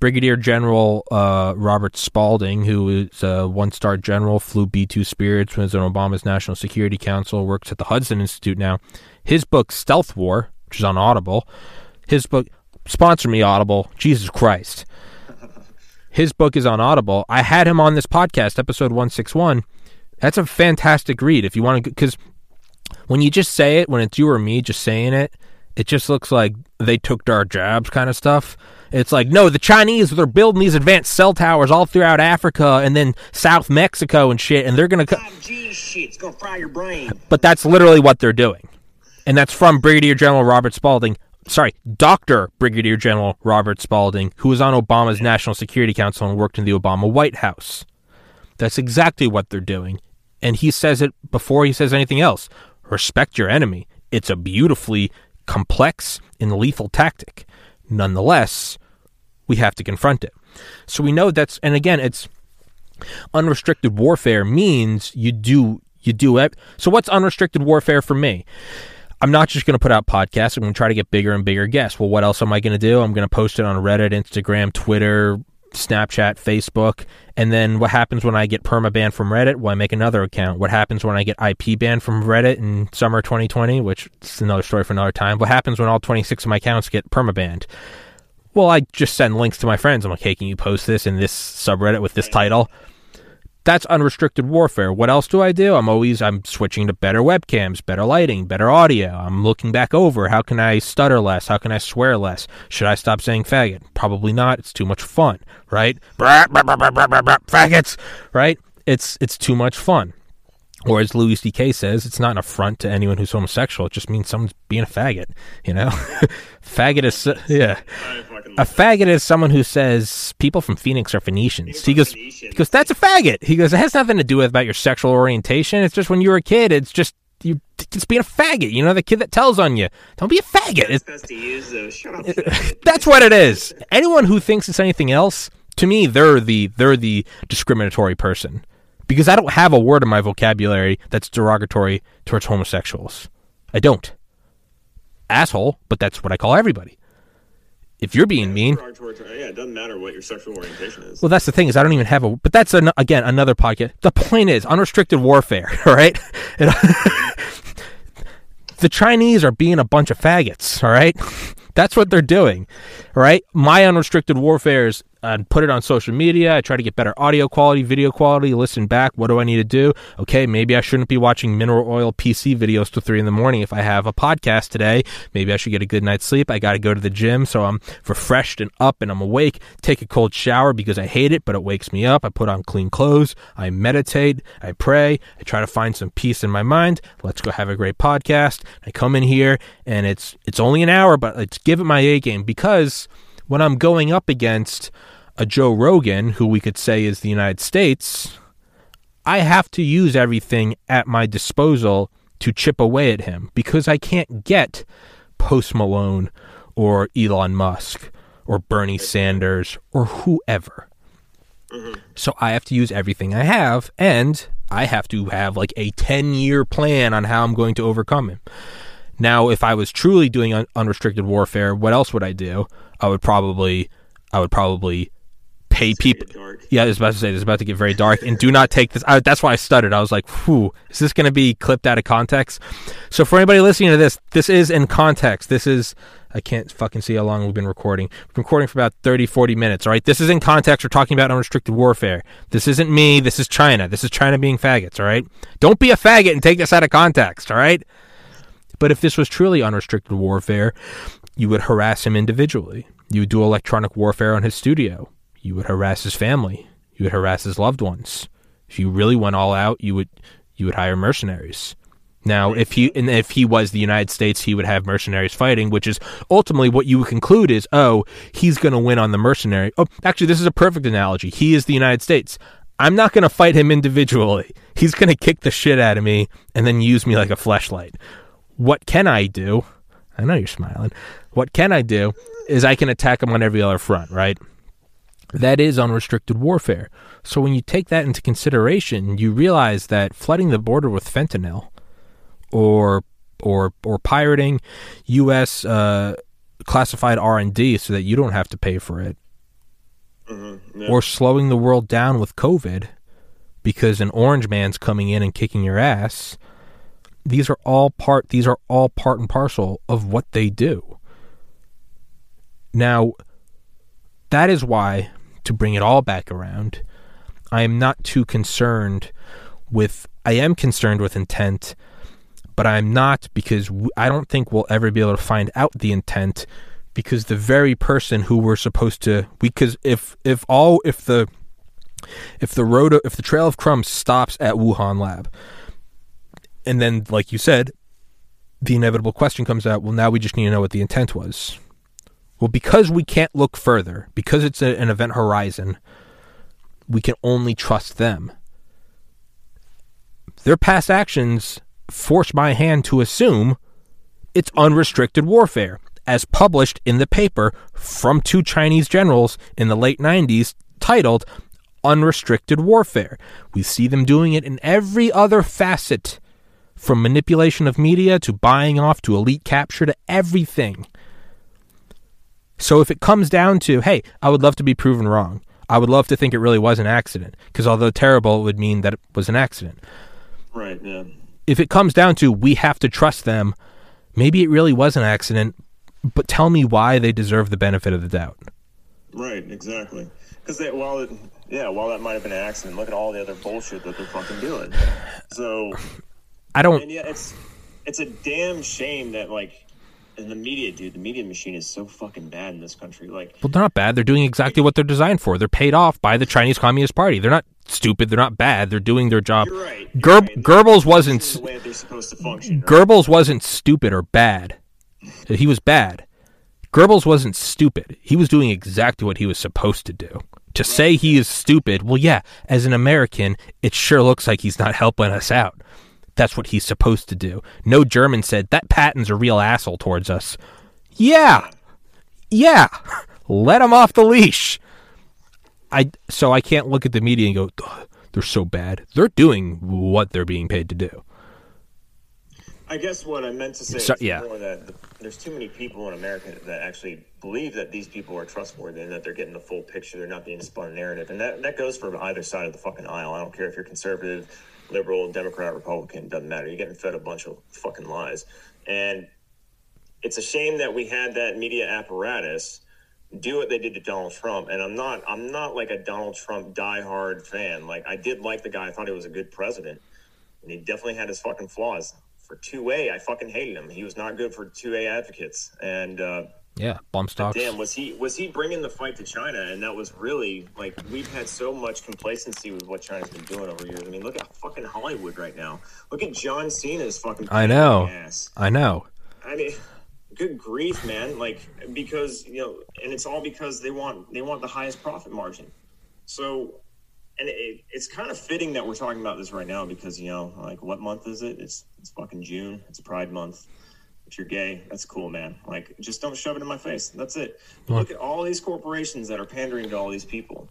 Brigadier General uh, Robert Spalding, who is a one-star general, flew B-2 Spirits, was on Obama's National Security Council, works at the Hudson Institute now. His book Stealth War, which is on Audible, his book sponsor me Audible, Jesus Christ. His book is on Audible. I had him on this podcast, episode 161. That's a fantastic read if you want to cuz when you just say it when it's you or me just saying it, it just looks like they took our jobs kind of stuff. It's like, no, the Chinese, they're building these advanced cell towers all throughout Africa and then South Mexico and shit, and they're going to.
5G shit, it's gonna fry your brain.
But that's literally what they're doing. And that's from Brigadier General Robert Spalding. Sorry, Dr. Brigadier General Robert Spalding, who was on Obama's National Security Council and worked in the Obama White House. That's exactly what they're doing. And he says it before he says anything else respect your enemy. It's a beautifully complex and lethal tactic. Nonetheless, we have to confront it. So we know that's, and again, it's unrestricted warfare means you do you do it. So what's unrestricted warfare for me? I'm not just going to put out podcasts. I'm going to try to get bigger and bigger guests. Well, what else am I going to do? I'm going to post it on Reddit, Instagram, Twitter, Snapchat, Facebook. And then what happens when I get perma-banned from Reddit? Well, I make another account. What happens when I get IP banned from Reddit in summer 2020, which is another story for another time. What happens when all 26 of my accounts get perma-banned? Well, I just send links to my friends. I'm like, hey, can you post this in this subreddit with this title? That's unrestricted warfare. What else do I do? I'm always I'm switching to better webcams, better lighting, better audio. I'm looking back over how can I stutter less? How can I swear less? Should I stop saying faggot? Probably not. It's too much fun, right? Faggots, right? It's it's too much fun. Or as Louis C.K. says, it's not an affront to anyone who's homosexual. It just means someone's being a faggot. You know, faggot is yeah. A faggot is someone who says people from Phoenix are Phoenicians. He goes, he goes, that's a faggot. He goes, it has nothing to do with about your sexual orientation. It's just when you were a kid, it's just you just being a faggot. You know, the kid that tells on you. Don't be a faggot.
It's to use those. Shut up.
that's what it is. Anyone who thinks it's anything else, to me, they're the they're the discriminatory person because I don't have a word in my vocabulary that's derogatory towards homosexuals. I don't. Asshole, but that's what I call everybody. If you're being mean,
Towards- Yeah, it doesn't matter what your sexual orientation is.
Well, that's the thing is I don't even have a. But that's an, again another podcast. The point is unrestricted warfare. All right, the Chinese are being a bunch of faggots. All right, that's what they're doing. All right, my unrestricted warfare is uh, put it on social media. I try to get better audio quality, video quality. Listen back. What do I need to do? Okay, maybe I shouldn't be watching mineral oil PC videos till three in the morning. If I have a podcast today, maybe I should get a good night's sleep. I got to go to the gym so I'm refreshed and up and I'm awake. Take a cold shower because I hate it, but it wakes me up. I put on clean clothes. I meditate. I pray. I try to find some peace in my mind. Let's go have a great podcast. I come in here and it's it's only an hour, but let's give it my A game because when I'm going up against a Joe Rogan, who we could say is the United States, I have to use everything at my disposal to chip away at him because I can't get Post Malone or Elon Musk or Bernie Sanders or whoever. Mm-hmm. So I have to use everything I have, and I have to have like a 10 year plan on how I'm going to overcome him. Now, if I was truly doing un- unrestricted warfare, what else would I do? I would probably, I would probably pay people. Yeah, I was about to say this is about to get very dark, and do not take this. I, that's why I stuttered. I was like, "Whew, is this going to be clipped out of context?" So for anybody listening to this, this is in context. This is I can't fucking see how long we've been recording. We've been recording for about 30, 40 minutes. All right, this is in context. We're talking about unrestricted warfare. This isn't me. This is China. This is China being faggots. All right, don't be a faggot and take this out of context. All right. But if this was truly unrestricted warfare, you would harass him individually. You would do electronic warfare on his studio. You would harass his family. You would harass his loved ones. If you really went all out, you would you would hire mercenaries. Now, if he and if he was the United States, he would have mercenaries fighting, which is ultimately what you would conclude is, oh, he's going to win on the mercenary. Oh, actually, this is a perfect analogy. He is the United States. I'm not going to fight him individually. He's going to kick the shit out of me and then use me like a fleshlight. What can I do? I know you're smiling. What can I do is I can attack them on every other front, right? That is unrestricted warfare. So when you take that into consideration, you realize that flooding the border with fentanyl or or or pirating U.S. Uh, classified R and D so that you don't have to pay for it
Yeah.
or slowing the world down with COVID because an orange man's coming in and kicking your ass. These are all part these are all part and parcel of what they do. Now that is why to bring it all back around, I am not too concerned with I am concerned with intent, but I'm not because I don't think we'll ever be able to find out the intent because the very person who we're supposed to because if if all if the if the road if the trail of crumbs stops at Wuhan lab and then like you said the inevitable question comes out well now we just need to know what the intent was well because we can't look further because it's a, an event horizon we can only trust them their past actions force my hand to assume it's unrestricted warfare, as published in the paper from two Chinese generals in the late 90s titled Unrestricted Warfare. We see them doing it in every other facet, from manipulation of media to buying off to elite capture to everything. So if it comes down to, hey, I would love to be proven wrong. I would love to think it really was an accident, because although terrible, it would mean that it was an accident
Right. Yeah.
if it comes down to we have to trust them, maybe it really was an accident, but tell me why they deserve the benefit of the doubt.
Right. Exactly. Because while it, yeah, while that might have been an accident, look at all the other bullshit that they're fucking doing. So
I don't
And yeah, it's it's a damn shame that like in the media, dude, the media machine is so fucking bad in this country. Like,
well they're not bad. They're doing exactly what they're designed for. They're paid off by the Chinese Communist Party. They're not stupid. They're not bad. They're doing their job.
you're right. you're
Gerb-
right.
Goebbels wasn't
the way they're supposed to function. right?
Goebbels wasn't stupid or bad. He was bad. Goebbels wasn't stupid. He was doing exactly what he was supposed to do. To say he is stupid, well, yeah, as an American, it sure looks like he's not helping us out. That's what he's supposed to do. No German said, that Patton's a real asshole towards us. Yeah. Yeah. Let him off the leash. I so I can't look at the media and go, they're so bad. They're doing what they're being paid to do.
I guess what I meant to say
So-
is
yeah.
more that the, there's too many people in America that actually believe that these people are trustworthy and that they're getting the full picture. They're not being spun a narrative, and that that goes for either side of the fucking aisle. I don't care if you're conservative, liberal, Democrat, Republican. Doesn't matter. You're getting fed a bunch of fucking lies, and it's a shame that we had that media apparatus do what they did to Donald Trump. And I'm not I'm not like a Donald Trump diehard fan. Like I did like the guy. I thought he was a good president. And he definitely had his fucking flaws. For two A, I fucking hated him. He was not good for two A advocates. And uh
Yeah, bump stocks.
damn, was he was he bringing the fight to China? And that was really like we've had so much complacency with what China's been doing over years. I mean, look at fucking Hollywood right now. Look at John Cena's fucking.
I know.
Ass.
I know.
I mean, good grief, man! Like because you know, and it's all because they want they want the highest profit margin. So, and it, it's kind of fitting that we're talking about this right now because you know, like, what month is it? It's it's fucking June. It's Pride Month. If you're gay, that's cool, man. Like, just don't shove it in my face. That's it. But look at all these corporations that are pandering to all these people.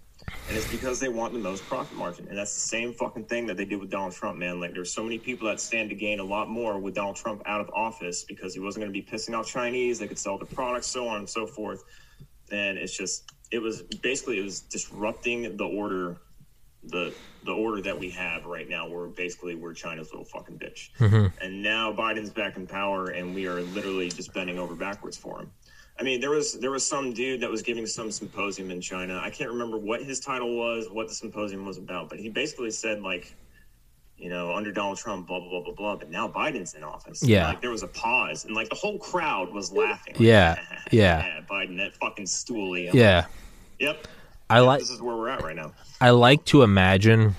And it's because they want the most profit margin. And that's the same fucking thing that they did with Donald Trump, man. Like, there's so many people that stand to gain a lot more with Donald Trump out of office because he wasn't going to be pissing off Chinese. They could sell their products, so on and so forth. And it's just, it was basically, it was disrupting the order, the the order that we have right now. we're basically we're China's little fucking bitch. Mm-hmm. And now Biden's back in power, and we are literally just bending over backwards for him. I mean, there was there was some dude that was giving some symposium in China. I can't remember what his title was, what the symposium was about, but he basically said like, you know, under Donald Trump, blah blah blah blah blah. But now Biden's in office.
Yeah.
like there was a pause, and like the whole crowd was laughing. Like,
Yeah, yeah.
yeah, Biden, that fucking stoolie.
Yeah.
Yep.
I like
This is where we're at right now.
I like to imagine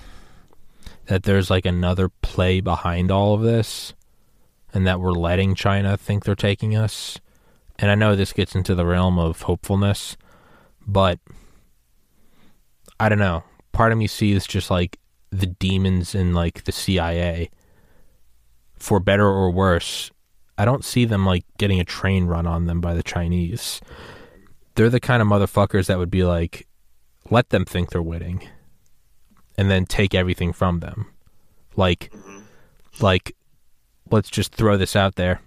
that there's like another play behind all of this and that we're letting China think they're taking us. And I know this gets into the realm of hopefulness, but I don't know. Part of me sees just like the demons in like the CIA for better or worse. I don't see them like getting a train run on them by the Chinese. They're the kind of motherfuckers that would be like, let them think they're winning and then take everything from them. Like like let's just throw this out there.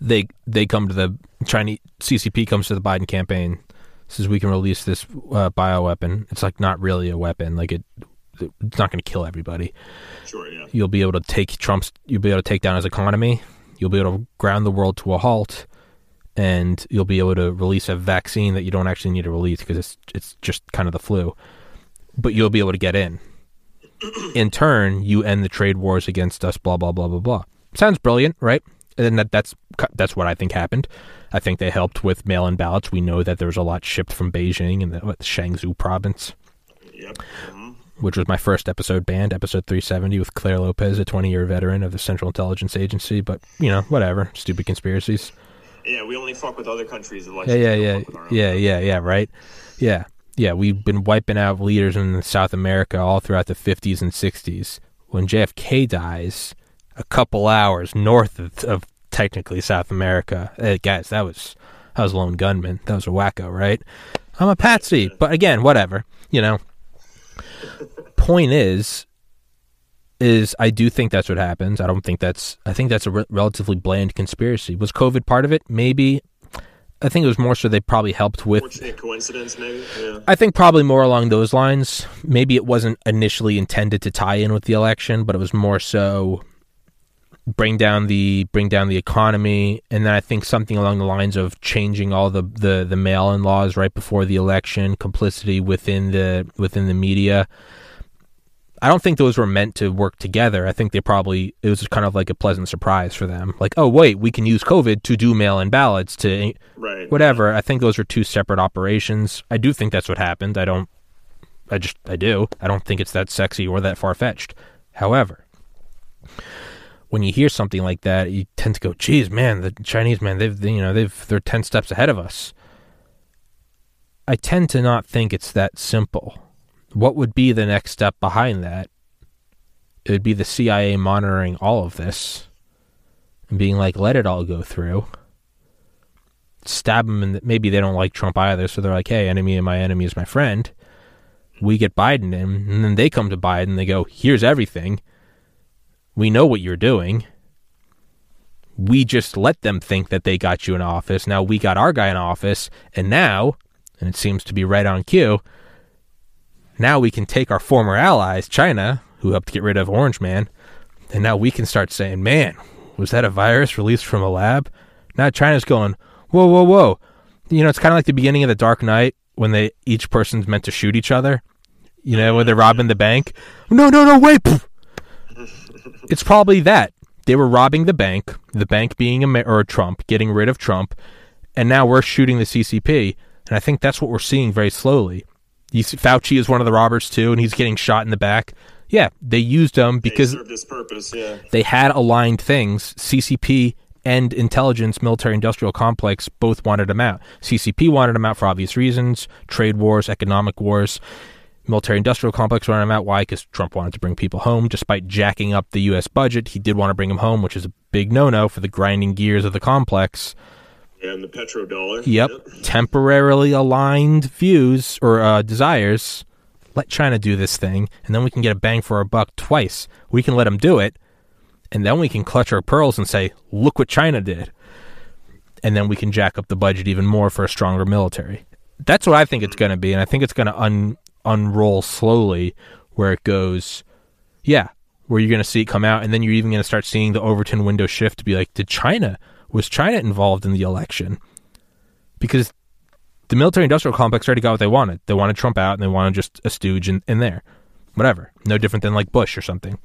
They they come to the Chinese CCP comes to the Biden campaign, says we can release this uh, bioweapon. It's like not really a weapon. Like it, it's not going to kill everybody.
Sure, yeah.
You'll be able to take Trump's. You'll be able to take down his economy. You'll be able to ground the world to a halt, and you'll be able to release a vaccine that you don't actually need to release because it's it's just kind of the flu. But you'll be able to get in. In turn, you end the trade wars against us. Blah blah blah blah blah. Sounds brilliant, right? And that, that's that's what I think happened. I think they helped with mail-in ballots. We know that there was a lot shipped from Beijing and the, what, Shangzhou province,
Yep. Mhm.
which was my first episode band, episode 370 with Claire Lopez, a 20-year veteran of the Central Intelligence Agency. But you know, whatever, stupid conspiracies.
Yeah, we only fuck with other countries'
Yeah,
elections.
yeah, yeah,
fuck with our own.
yeah, yeah, yeah. Right? Yeah, yeah. We've been wiping out leaders in South America all throughout the 50s and 60s. When JFK dies, a couple hours north of, of technically South America, hey, guys, that was that was lone gunman. That was a wacko, right? I'm a patsy, but again, whatever. You know. Point is, is I do think that's what happens. I don't think that's. I think that's a re- relatively bland conspiracy. Was COVID part of it? Maybe. I think it was more so they probably helped with.
Fortunate coincidence, maybe. Yeah.
I think probably more along those lines. Maybe it wasn't initially intended to tie in with the election, but it was more so bring down the bring down the economy, and then I think something along the lines of changing all the the, the mail-in laws right before the election, complicity within the within the media. I don't think those were meant to work together. I think they probably it was kind of like a pleasant surprise for them. Like, oh wait, we can use COVID to do mail-in ballots to
Right.
whatever. I think those are two separate operations. I do think that's what happened. I don't. I just I do. I don't think it's that sexy or that far fetched. However, when you hear something like that, you tend to go, "Geez, man, the Chinese man, they've you know they've they're ten steps ahead of us." I tend to not think it's that simple. What would be the next step behind that? It would be the CIA monitoring all of this and being like, "Let it all go through." stab them and maybe they don't like Trump either, so they're like, "Hey, enemy of my enemy is my friend." We get Biden in, and then they come to Biden. and They go, "Here's everything. We know what you're doing. We just let them think that they got you in office. Now we got our guy in office, and now, and it seems to be right on cue. Now we can take our former allies, China, who helped get rid of Orange Man, and now we can start saying, "Man, was that a virus released from a lab?" Now China's going, whoa, whoa, whoa. You know, it's kind of like the beginning of the Dark Knight when they each person's meant to shoot each other. You know, when they're robbing the bank. No, no, no, wait. It's probably that they were robbing the bank, the bank being a or Trump, getting rid of Trump, and now we're shooting the CCP. And I think that's what we're seeing very slowly. You see, Fauci is one of the robbers too, and he's getting shot in the back. Yeah, they used him
They
because
served this purpose, yeah.
they had aligned things. CCP and intelligence, military industrial complex both wanted him out. CCP wanted him out for obvious reasons trade wars, economic wars. Military industrial complex wanted him out. Why? Because Trump wanted to bring people home. Despite jacking up the U.S. budget, he did want to bring them home, which is a big no no for the grinding gears of the complex.
And the petrodollar.
Yep. Temporarily aligned views or uh, desires. Let China do this thing, and then we can get a bang for our buck twice. We can let them do it, and then we can clutch our pearls and say, look what China did. And then we can jack up the budget even more for a stronger military. That's what I think it's going to be, and I think it's going to un- unroll slowly where it goes, yeah, where you're going to see it come out, and then you're even going to start seeing the Overton window shift to be like, did China, was China involved in the election? Because the military industrial complex already got what they wanted. They wanted Trump out, and they wanted just a stooge in, in there. Whatever. No different than like Bush or something.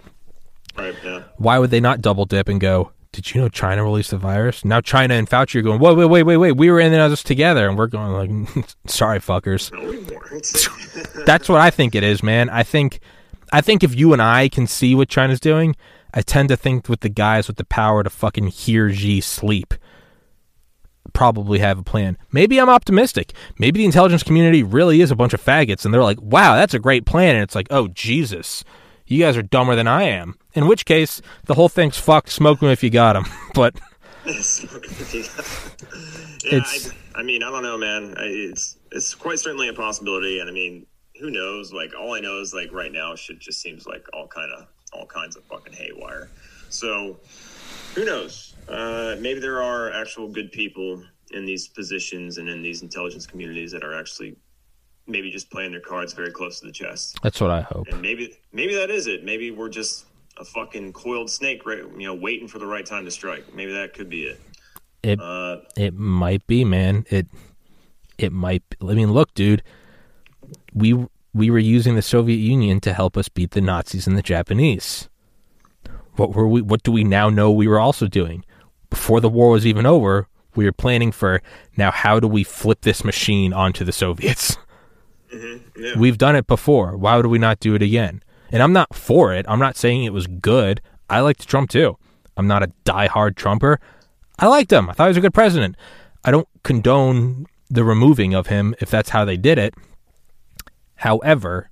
Right, yeah.
Why would they not double dip and go, did you know China released the virus? Now China and Fauci are going, wait, wait, wait, wait, wait. We were in this together. And we're going like, sorry, fuckers.
No, we weren't.
That's what I think it is, man. I think, I think if you and I can see what China's doing, I tend to think with the guys with the power to fucking hear G sleep, probably have a plan. Maybe I'm optimistic. Maybe the intelligence community really is a bunch of faggots, and they're like, "Wow, that's a great plan," and it's like, "Oh Jesus, you guys are dumber than I am." In which case, the whole thing's fucked. Smoke them if you got them. But
yeah,
It's-
I, I mean, I don't know, man. I, it's it's quite certainly a possibility, and I mean, who knows? Like, all I know is like right now, shit just seems like all kind of all kinds of fucking haywire. So, who knows? Uh, maybe there are actual good people in these positions and in these intelligence communities that are actually maybe just playing their cards very close to the chest.
That's what I hope.
And maybe maybe that is it. Maybe we're just a fucking coiled snake, right? You know, waiting for the right time to strike. Maybe that could be it.
It
Uh,
it might be, man. It it might. Be. I mean, look, dude. We we were using the Soviet Union to help us beat the Nazis and the Japanese. What were we? What do we now know we were also doing? Before the war was even over, we were planning for now. How do we flip this machine onto the Soviets?
Mm-hmm, yeah.
We've done it before. Why would we not do it again? And I'm not for it. I'm not saying it was good. I liked Trump too. I'm not a diehard Trumper. I liked him. I thought he was a good president. I don't condone the removing of him if that's how they did it. However,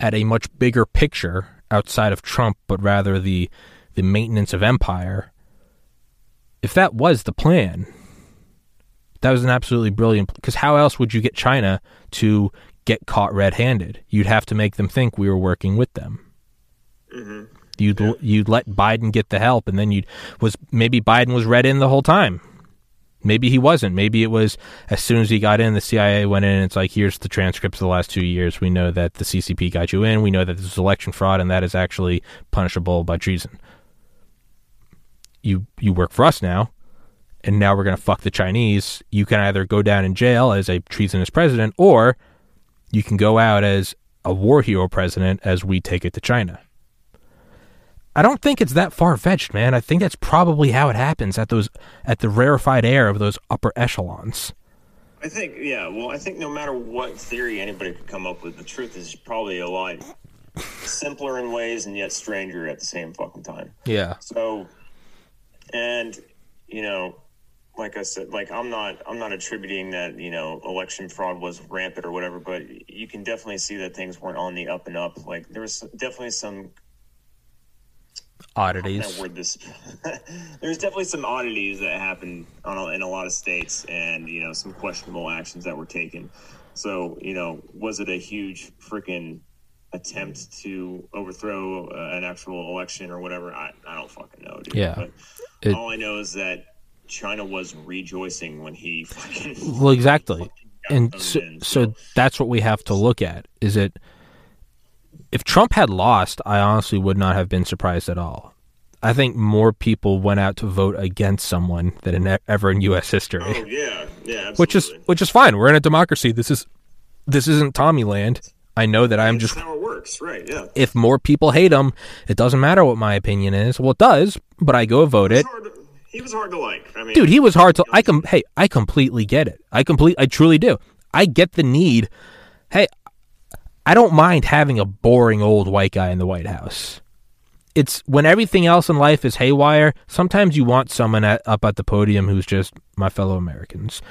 at a much bigger picture outside of Trump, but rather the the maintenance of empire, if that was the plan, that was an absolutely brilliant. Because how else would you get China to get caught read-handed? You'd have to make them think we were working with them. Mm-hmm. You'd you'd let Biden get the help, and then you'd was maybe Biden was red in the whole time. Maybe he wasn't. Maybe it was as soon as he got in, the CIA went in. and It's like here's the transcripts of the last two years. We know that the CCP got you in. We know that this is election fraud, and that is actually punishable by treason. You you work for us now, and now we're gonna fuck the Chinese. You can either go down in jail as a treasonous president, or you can go out as a war hero president as we take it to China. I don't think it's that far fetched, man. I think that's probably how it happens at those at the rarefied air of those upper echelons.
I think, yeah. Well, I think no matter what theory anybody could come up with, the truth is probably a lot simpler in ways and yet stranger at the same fucking time.
Yeah.
So, and you know, like I said, like I'm not, I'm not attributing that you know election fraud was rampant or whatever, but you can definitely see that things weren't on the up and up. Like there was definitely some
Oddities.
Word this. There's definitely some oddities that happened on a, in a lot of states, and you know some questionable actions that were taken. So you know, was it a huge freaking attempt to overthrow uh, an actual election or whatever? I, I don't fucking know, dude.
Yeah.
But
It-
all I know is that China was rejoicing when he fucking.
Well, exactly.
got
And so,
in,
so that's what we have to look at. Is it if Trump had lost, I honestly would not have been surprised at all. I think more people went out to vote against someone than in ever in U.S. history.
Oh yeah, yeah, absolutely.
which is which is fine. We're in a democracy. This is this isn't Tommy Land. I know that I'm
That's
just
how it works, right? Yeah.
if more people hate him, it doesn't matter what my opinion is. Well, it does, but I go vote it.
Hard he was hard to like. I mean,
Dude, he was hard to I com hey, I completely get it. I complete I truly do. I get the need. Hey, I don't mind having a boring old white guy in the White House. It's when everything else in life is haywire, sometimes you want someone at, up at the podium who's just my fellow Americans.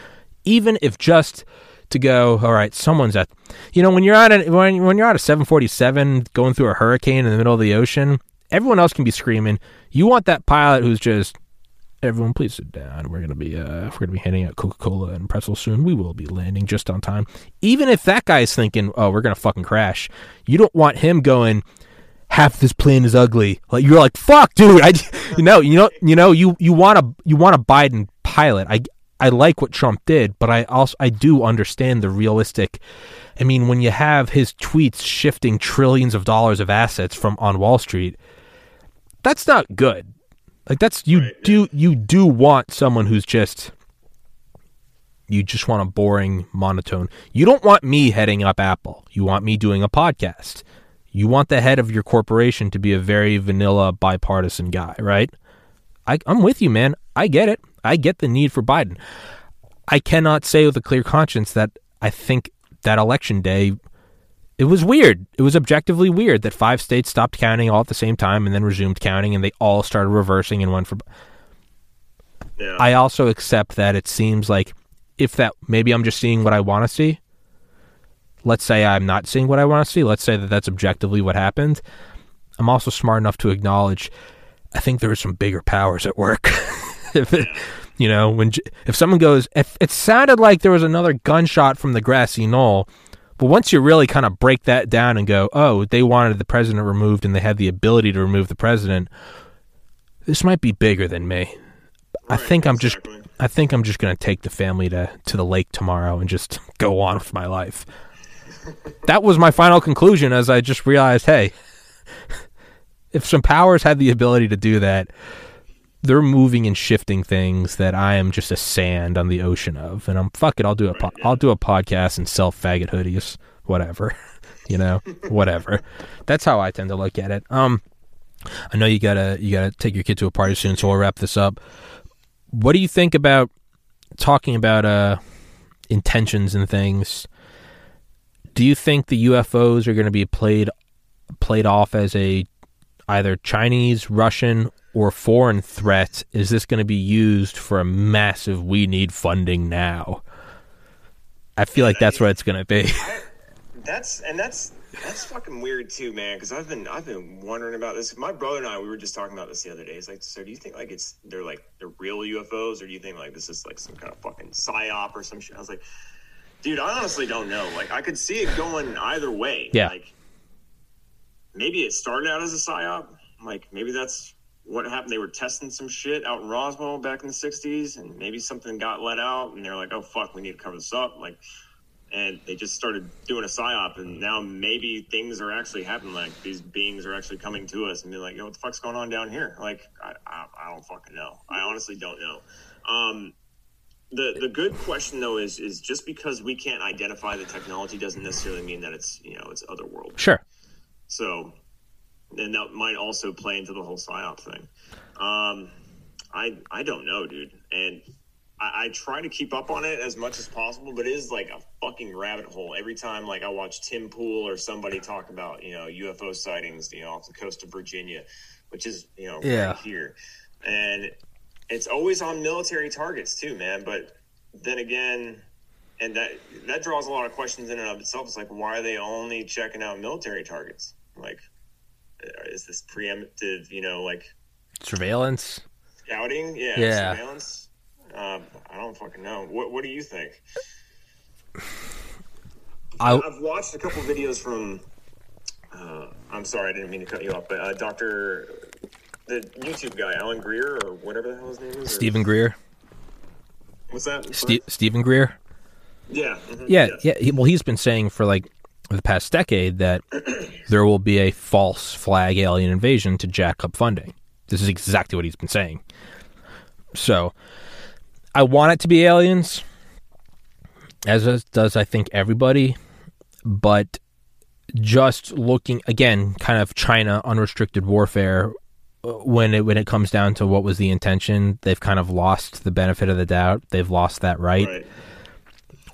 Even if just to go, all right, someone's at you know, when you're on a when, when you're on a 747 going through a hurricane in the middle of the ocean, everyone else can be screaming. You want that pilot who's just everyone please sit down. We're to be uh we're to be handing out coca-cola and pretzels soon. We will be landing just on time. Even if that guy's thinking oh we're to fucking crash you don't want him going half this plane is ugly. Like you're like fuck dude i you know you know you know you you want a you want a biden pilot. I i like what trump did but i also i do understand the realistic i mean when you have his tweets shifting trillions of dollars of assets from on wall street that's not good like that's you
Right,
do you do want someone who's just you just want a boring monotone. You don't want me heading up Apple. You want me doing a podcast. You want the head of your corporation to be a very vanilla bipartisan guy, right? I, I'm with you, man. I get it. I get the need for Biden. I cannot say with a clear conscience that I think that election day it was weird. It was objectively weird that five states stopped counting all at the same time and then resumed counting and they all started reversing and went for
yeah.
I also accept that it seems like if that maybe I'm just seeing what I want to see. Let's say I'm not seeing what I want to see. Let's say that that's objectively what happened. I'm also smart enough to acknowledge I think there are some bigger powers at work. if it, you know, when if someone goes, if it sounded like there was another gunshot from the grassy knoll, but once you really kind of break that down and go, oh, they wanted the president removed and they had the ability to remove the president, this might be bigger than me. I think I'm just. I think I'm just gonna take the family to to the lake tomorrow and just go on with my life. that was my final conclusion as I just realized, hey, if some powers had the ability to do that, they're moving and shifting things that I am just a sand on the ocean of, and I'm fuck it. I'll do a po- I'll do a podcast and sell faggot hoodies, whatever, you know, whatever. That's how I tend to look at it. Um, I know you gotta you gotta take your kid to a party soon, so we'll wrap this up. What do you think about talking about uh intentions and things? Do you think the UFOs are going to be played played off as a either Chinese, Russian, or foreign threats is this going to be used for a massive "we need funding now"? I feel like that's what it's going to be.
That's and that's that's fucking weird too, man. Because I've been I've been wondering about this. My brother and I we were just talking about this the other day. He's like, so do you think like it's they're like they're real UFOs, or do you think like this is like some kind of fucking psyop or some shit? I was like, dude, I honestly don't know. Like I could see it going either way.
Yeah.
Like maybe it started out as a psyop. Like maybe that's what happened. They were testing some shit out in Roswell back in the '60s, and maybe something got let out, and they're like, oh fuck, we need to cover this up. Like and they just started doing a psyop, and now maybe things are actually happening. Like these beings are actually coming to us and be like, "Yo, what the fuck's going on down here?" Like, I, I, I don't fucking know. I honestly don't know. Um, the the good question though is is just because we can't identify the technology doesn't necessarily mean that it's you know it's otherworldly.
Sure.
So, and that might also play into the whole psyop thing. Um, I I don't know, dude, and I, I try to keep up on it as much as possible, but it is like a fucking rabbit hole. Every time, like I watch Tim Pool or somebody talk about you know UFO sightings, you know, off the coast of Virginia, which is you know
Yeah.
right here, and it's always on military targets too, man. But then again, and that that draws a lot of questions in and of itself. It's like, why are they only checking out military targets? Like, uh, is this preemptive? You know, like
Surveillance.
scouting? Yeah,
Yeah.
surveillance. Um, I don't fucking know. What What do you think?
I
I've watched a couple videos from. Uh, I'm sorry, I didn't mean to cut you off, but uh, Doctor, the YouTube guy, Alan Greer or whatever the hell his name is. or-
Steven Greer.
What's that?
Ste- Steven Greer.
yeah. mhm,
Yeah, yeah. He, well, he's been saying for like the past decade that there will be a false flag alien invasion to jack up funding. This is exactly what he's been saying. So, I want it to be aliens, as does- I think everybody, but just looking again, kind of China unrestricted warfare. uh, When it when it comes down to what was the intention, they've kind of lost the benefit of the doubt. They've lost that right
Right.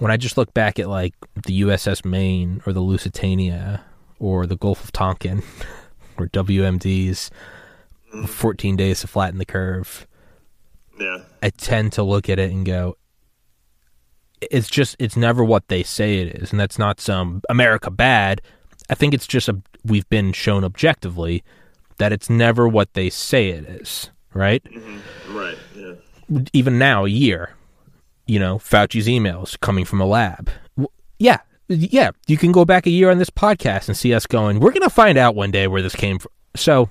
When I just look back at like the USS Maine or the Lusitania or the Gulf of Tonkin or WMDs, mm-hmm. 14 days to flatten the curve,
Yeah.
I tend to look at it and go, it's just, it's never what they say it is. And that's not some America bad. I think it's just a, we've been shown objectively that it's never what they say it is, right? Mm-hmm.
Right. Yeah.
even now, a year, you know, Fauci's emails coming from a lab. W- Yeah, yeah, you can go back a year on this podcast and see us going, we're going to find out one day where this came from. So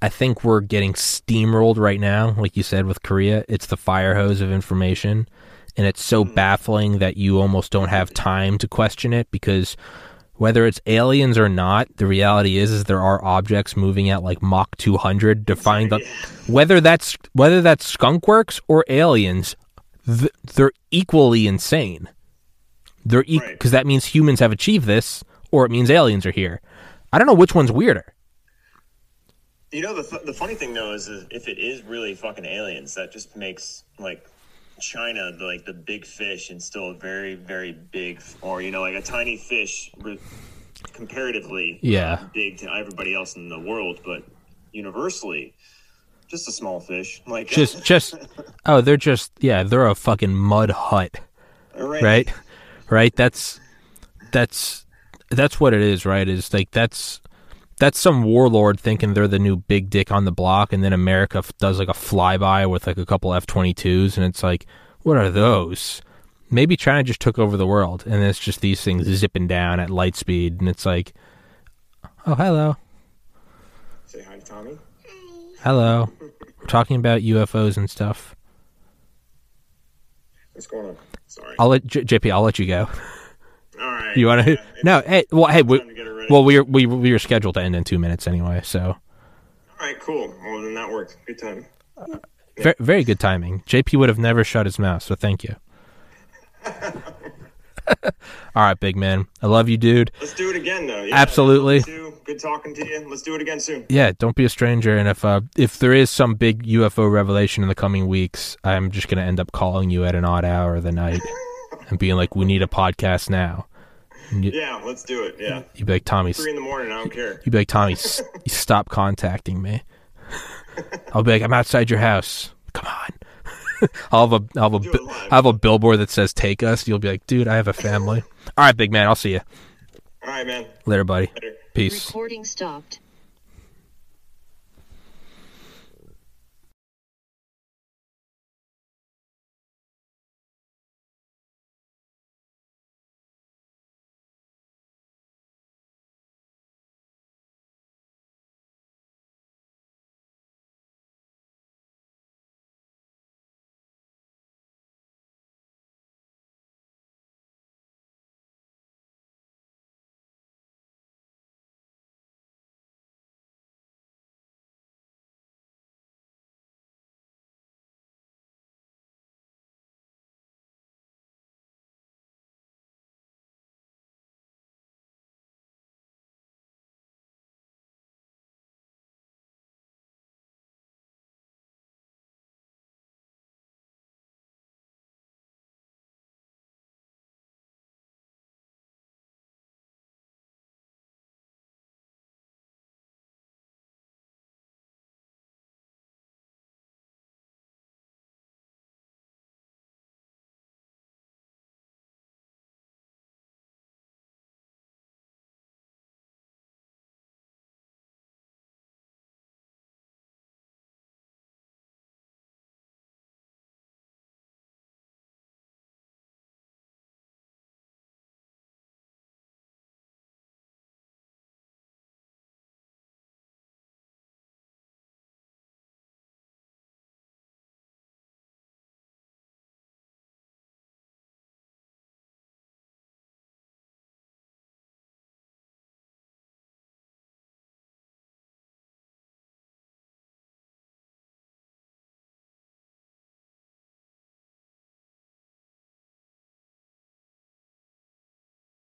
I think we're getting steamrolled right now, like you said with Korea. It's the fire hose of information. And it's so mm. baffling that you almost don't have time to question it because whether it's aliens or not, the reality is is there are objects moving at like Mach 200 to find the whether that's whether that's skunkworks or aliens, th- they're equally insane. They're because
Right.
that means humans have achieved this, or it means aliens are here. I don't know which one's weirder.
You know the th- the funny thing though is, is if it is really fucking aliens, that just makes like China the, like the big fish and still a very very big, or you know like a tiny fish comparatively,
Yeah.
big to everybody else in the world, but universally, just a small fish. Like
Just, just, oh, they're just, yeah, they're a fucking mud hut,
right,
right? Right? That's, that's, that's what it is, right? Is like that's, that's some warlord thinking they're the new big dick on the block, and then America f- does like a flyby with like a couple F twenty twos, and it's like, what are those? Maybe China just took over the world, and it's just these things zipping down at light speed, and it's like, oh, hello,
Say hi to Tommy.
hello, talking about UFOs and stuff.
What's going on? Sorry.
I'll let J- JP. I'll let you go.
All right.
You want to?
Yeah,
No. Hey. Well. Hey. We,
time to get it ready.
well, we were we we were scheduled to end in two minutes anyway. So
All right, cool. Well, then that worked. Good time.
very, very good timing. JP would have never shut his mouth. So thank you. All right, big man. I love you, dude.
Let's do it again, though. Yeah,
Absolutely.
To. Good talking to you. Let's do it again soon.
Yeah, don't be a stranger. And if uh, if there is some big UFO revelation in the coming weeks, I'm just gonna end up calling you at an odd hour of the night and being like, "We need a podcast now." You,
Yeah, let's do it. Yeah.
you'd be like, "Tommy,
Three in the morning. I don't care.
you'd be like, Tommy, s- stop contacting me." I'll be like, "I'm outside your house. Come on." I'll have a I'll have a
Do
bi-
it live.
I have a billboard that says "Take us." You'll be like, "Dude, I have a family." All right, big man. I'll see you
All right, man.
later, buddy.
Later.
Peace.
Recording stopped.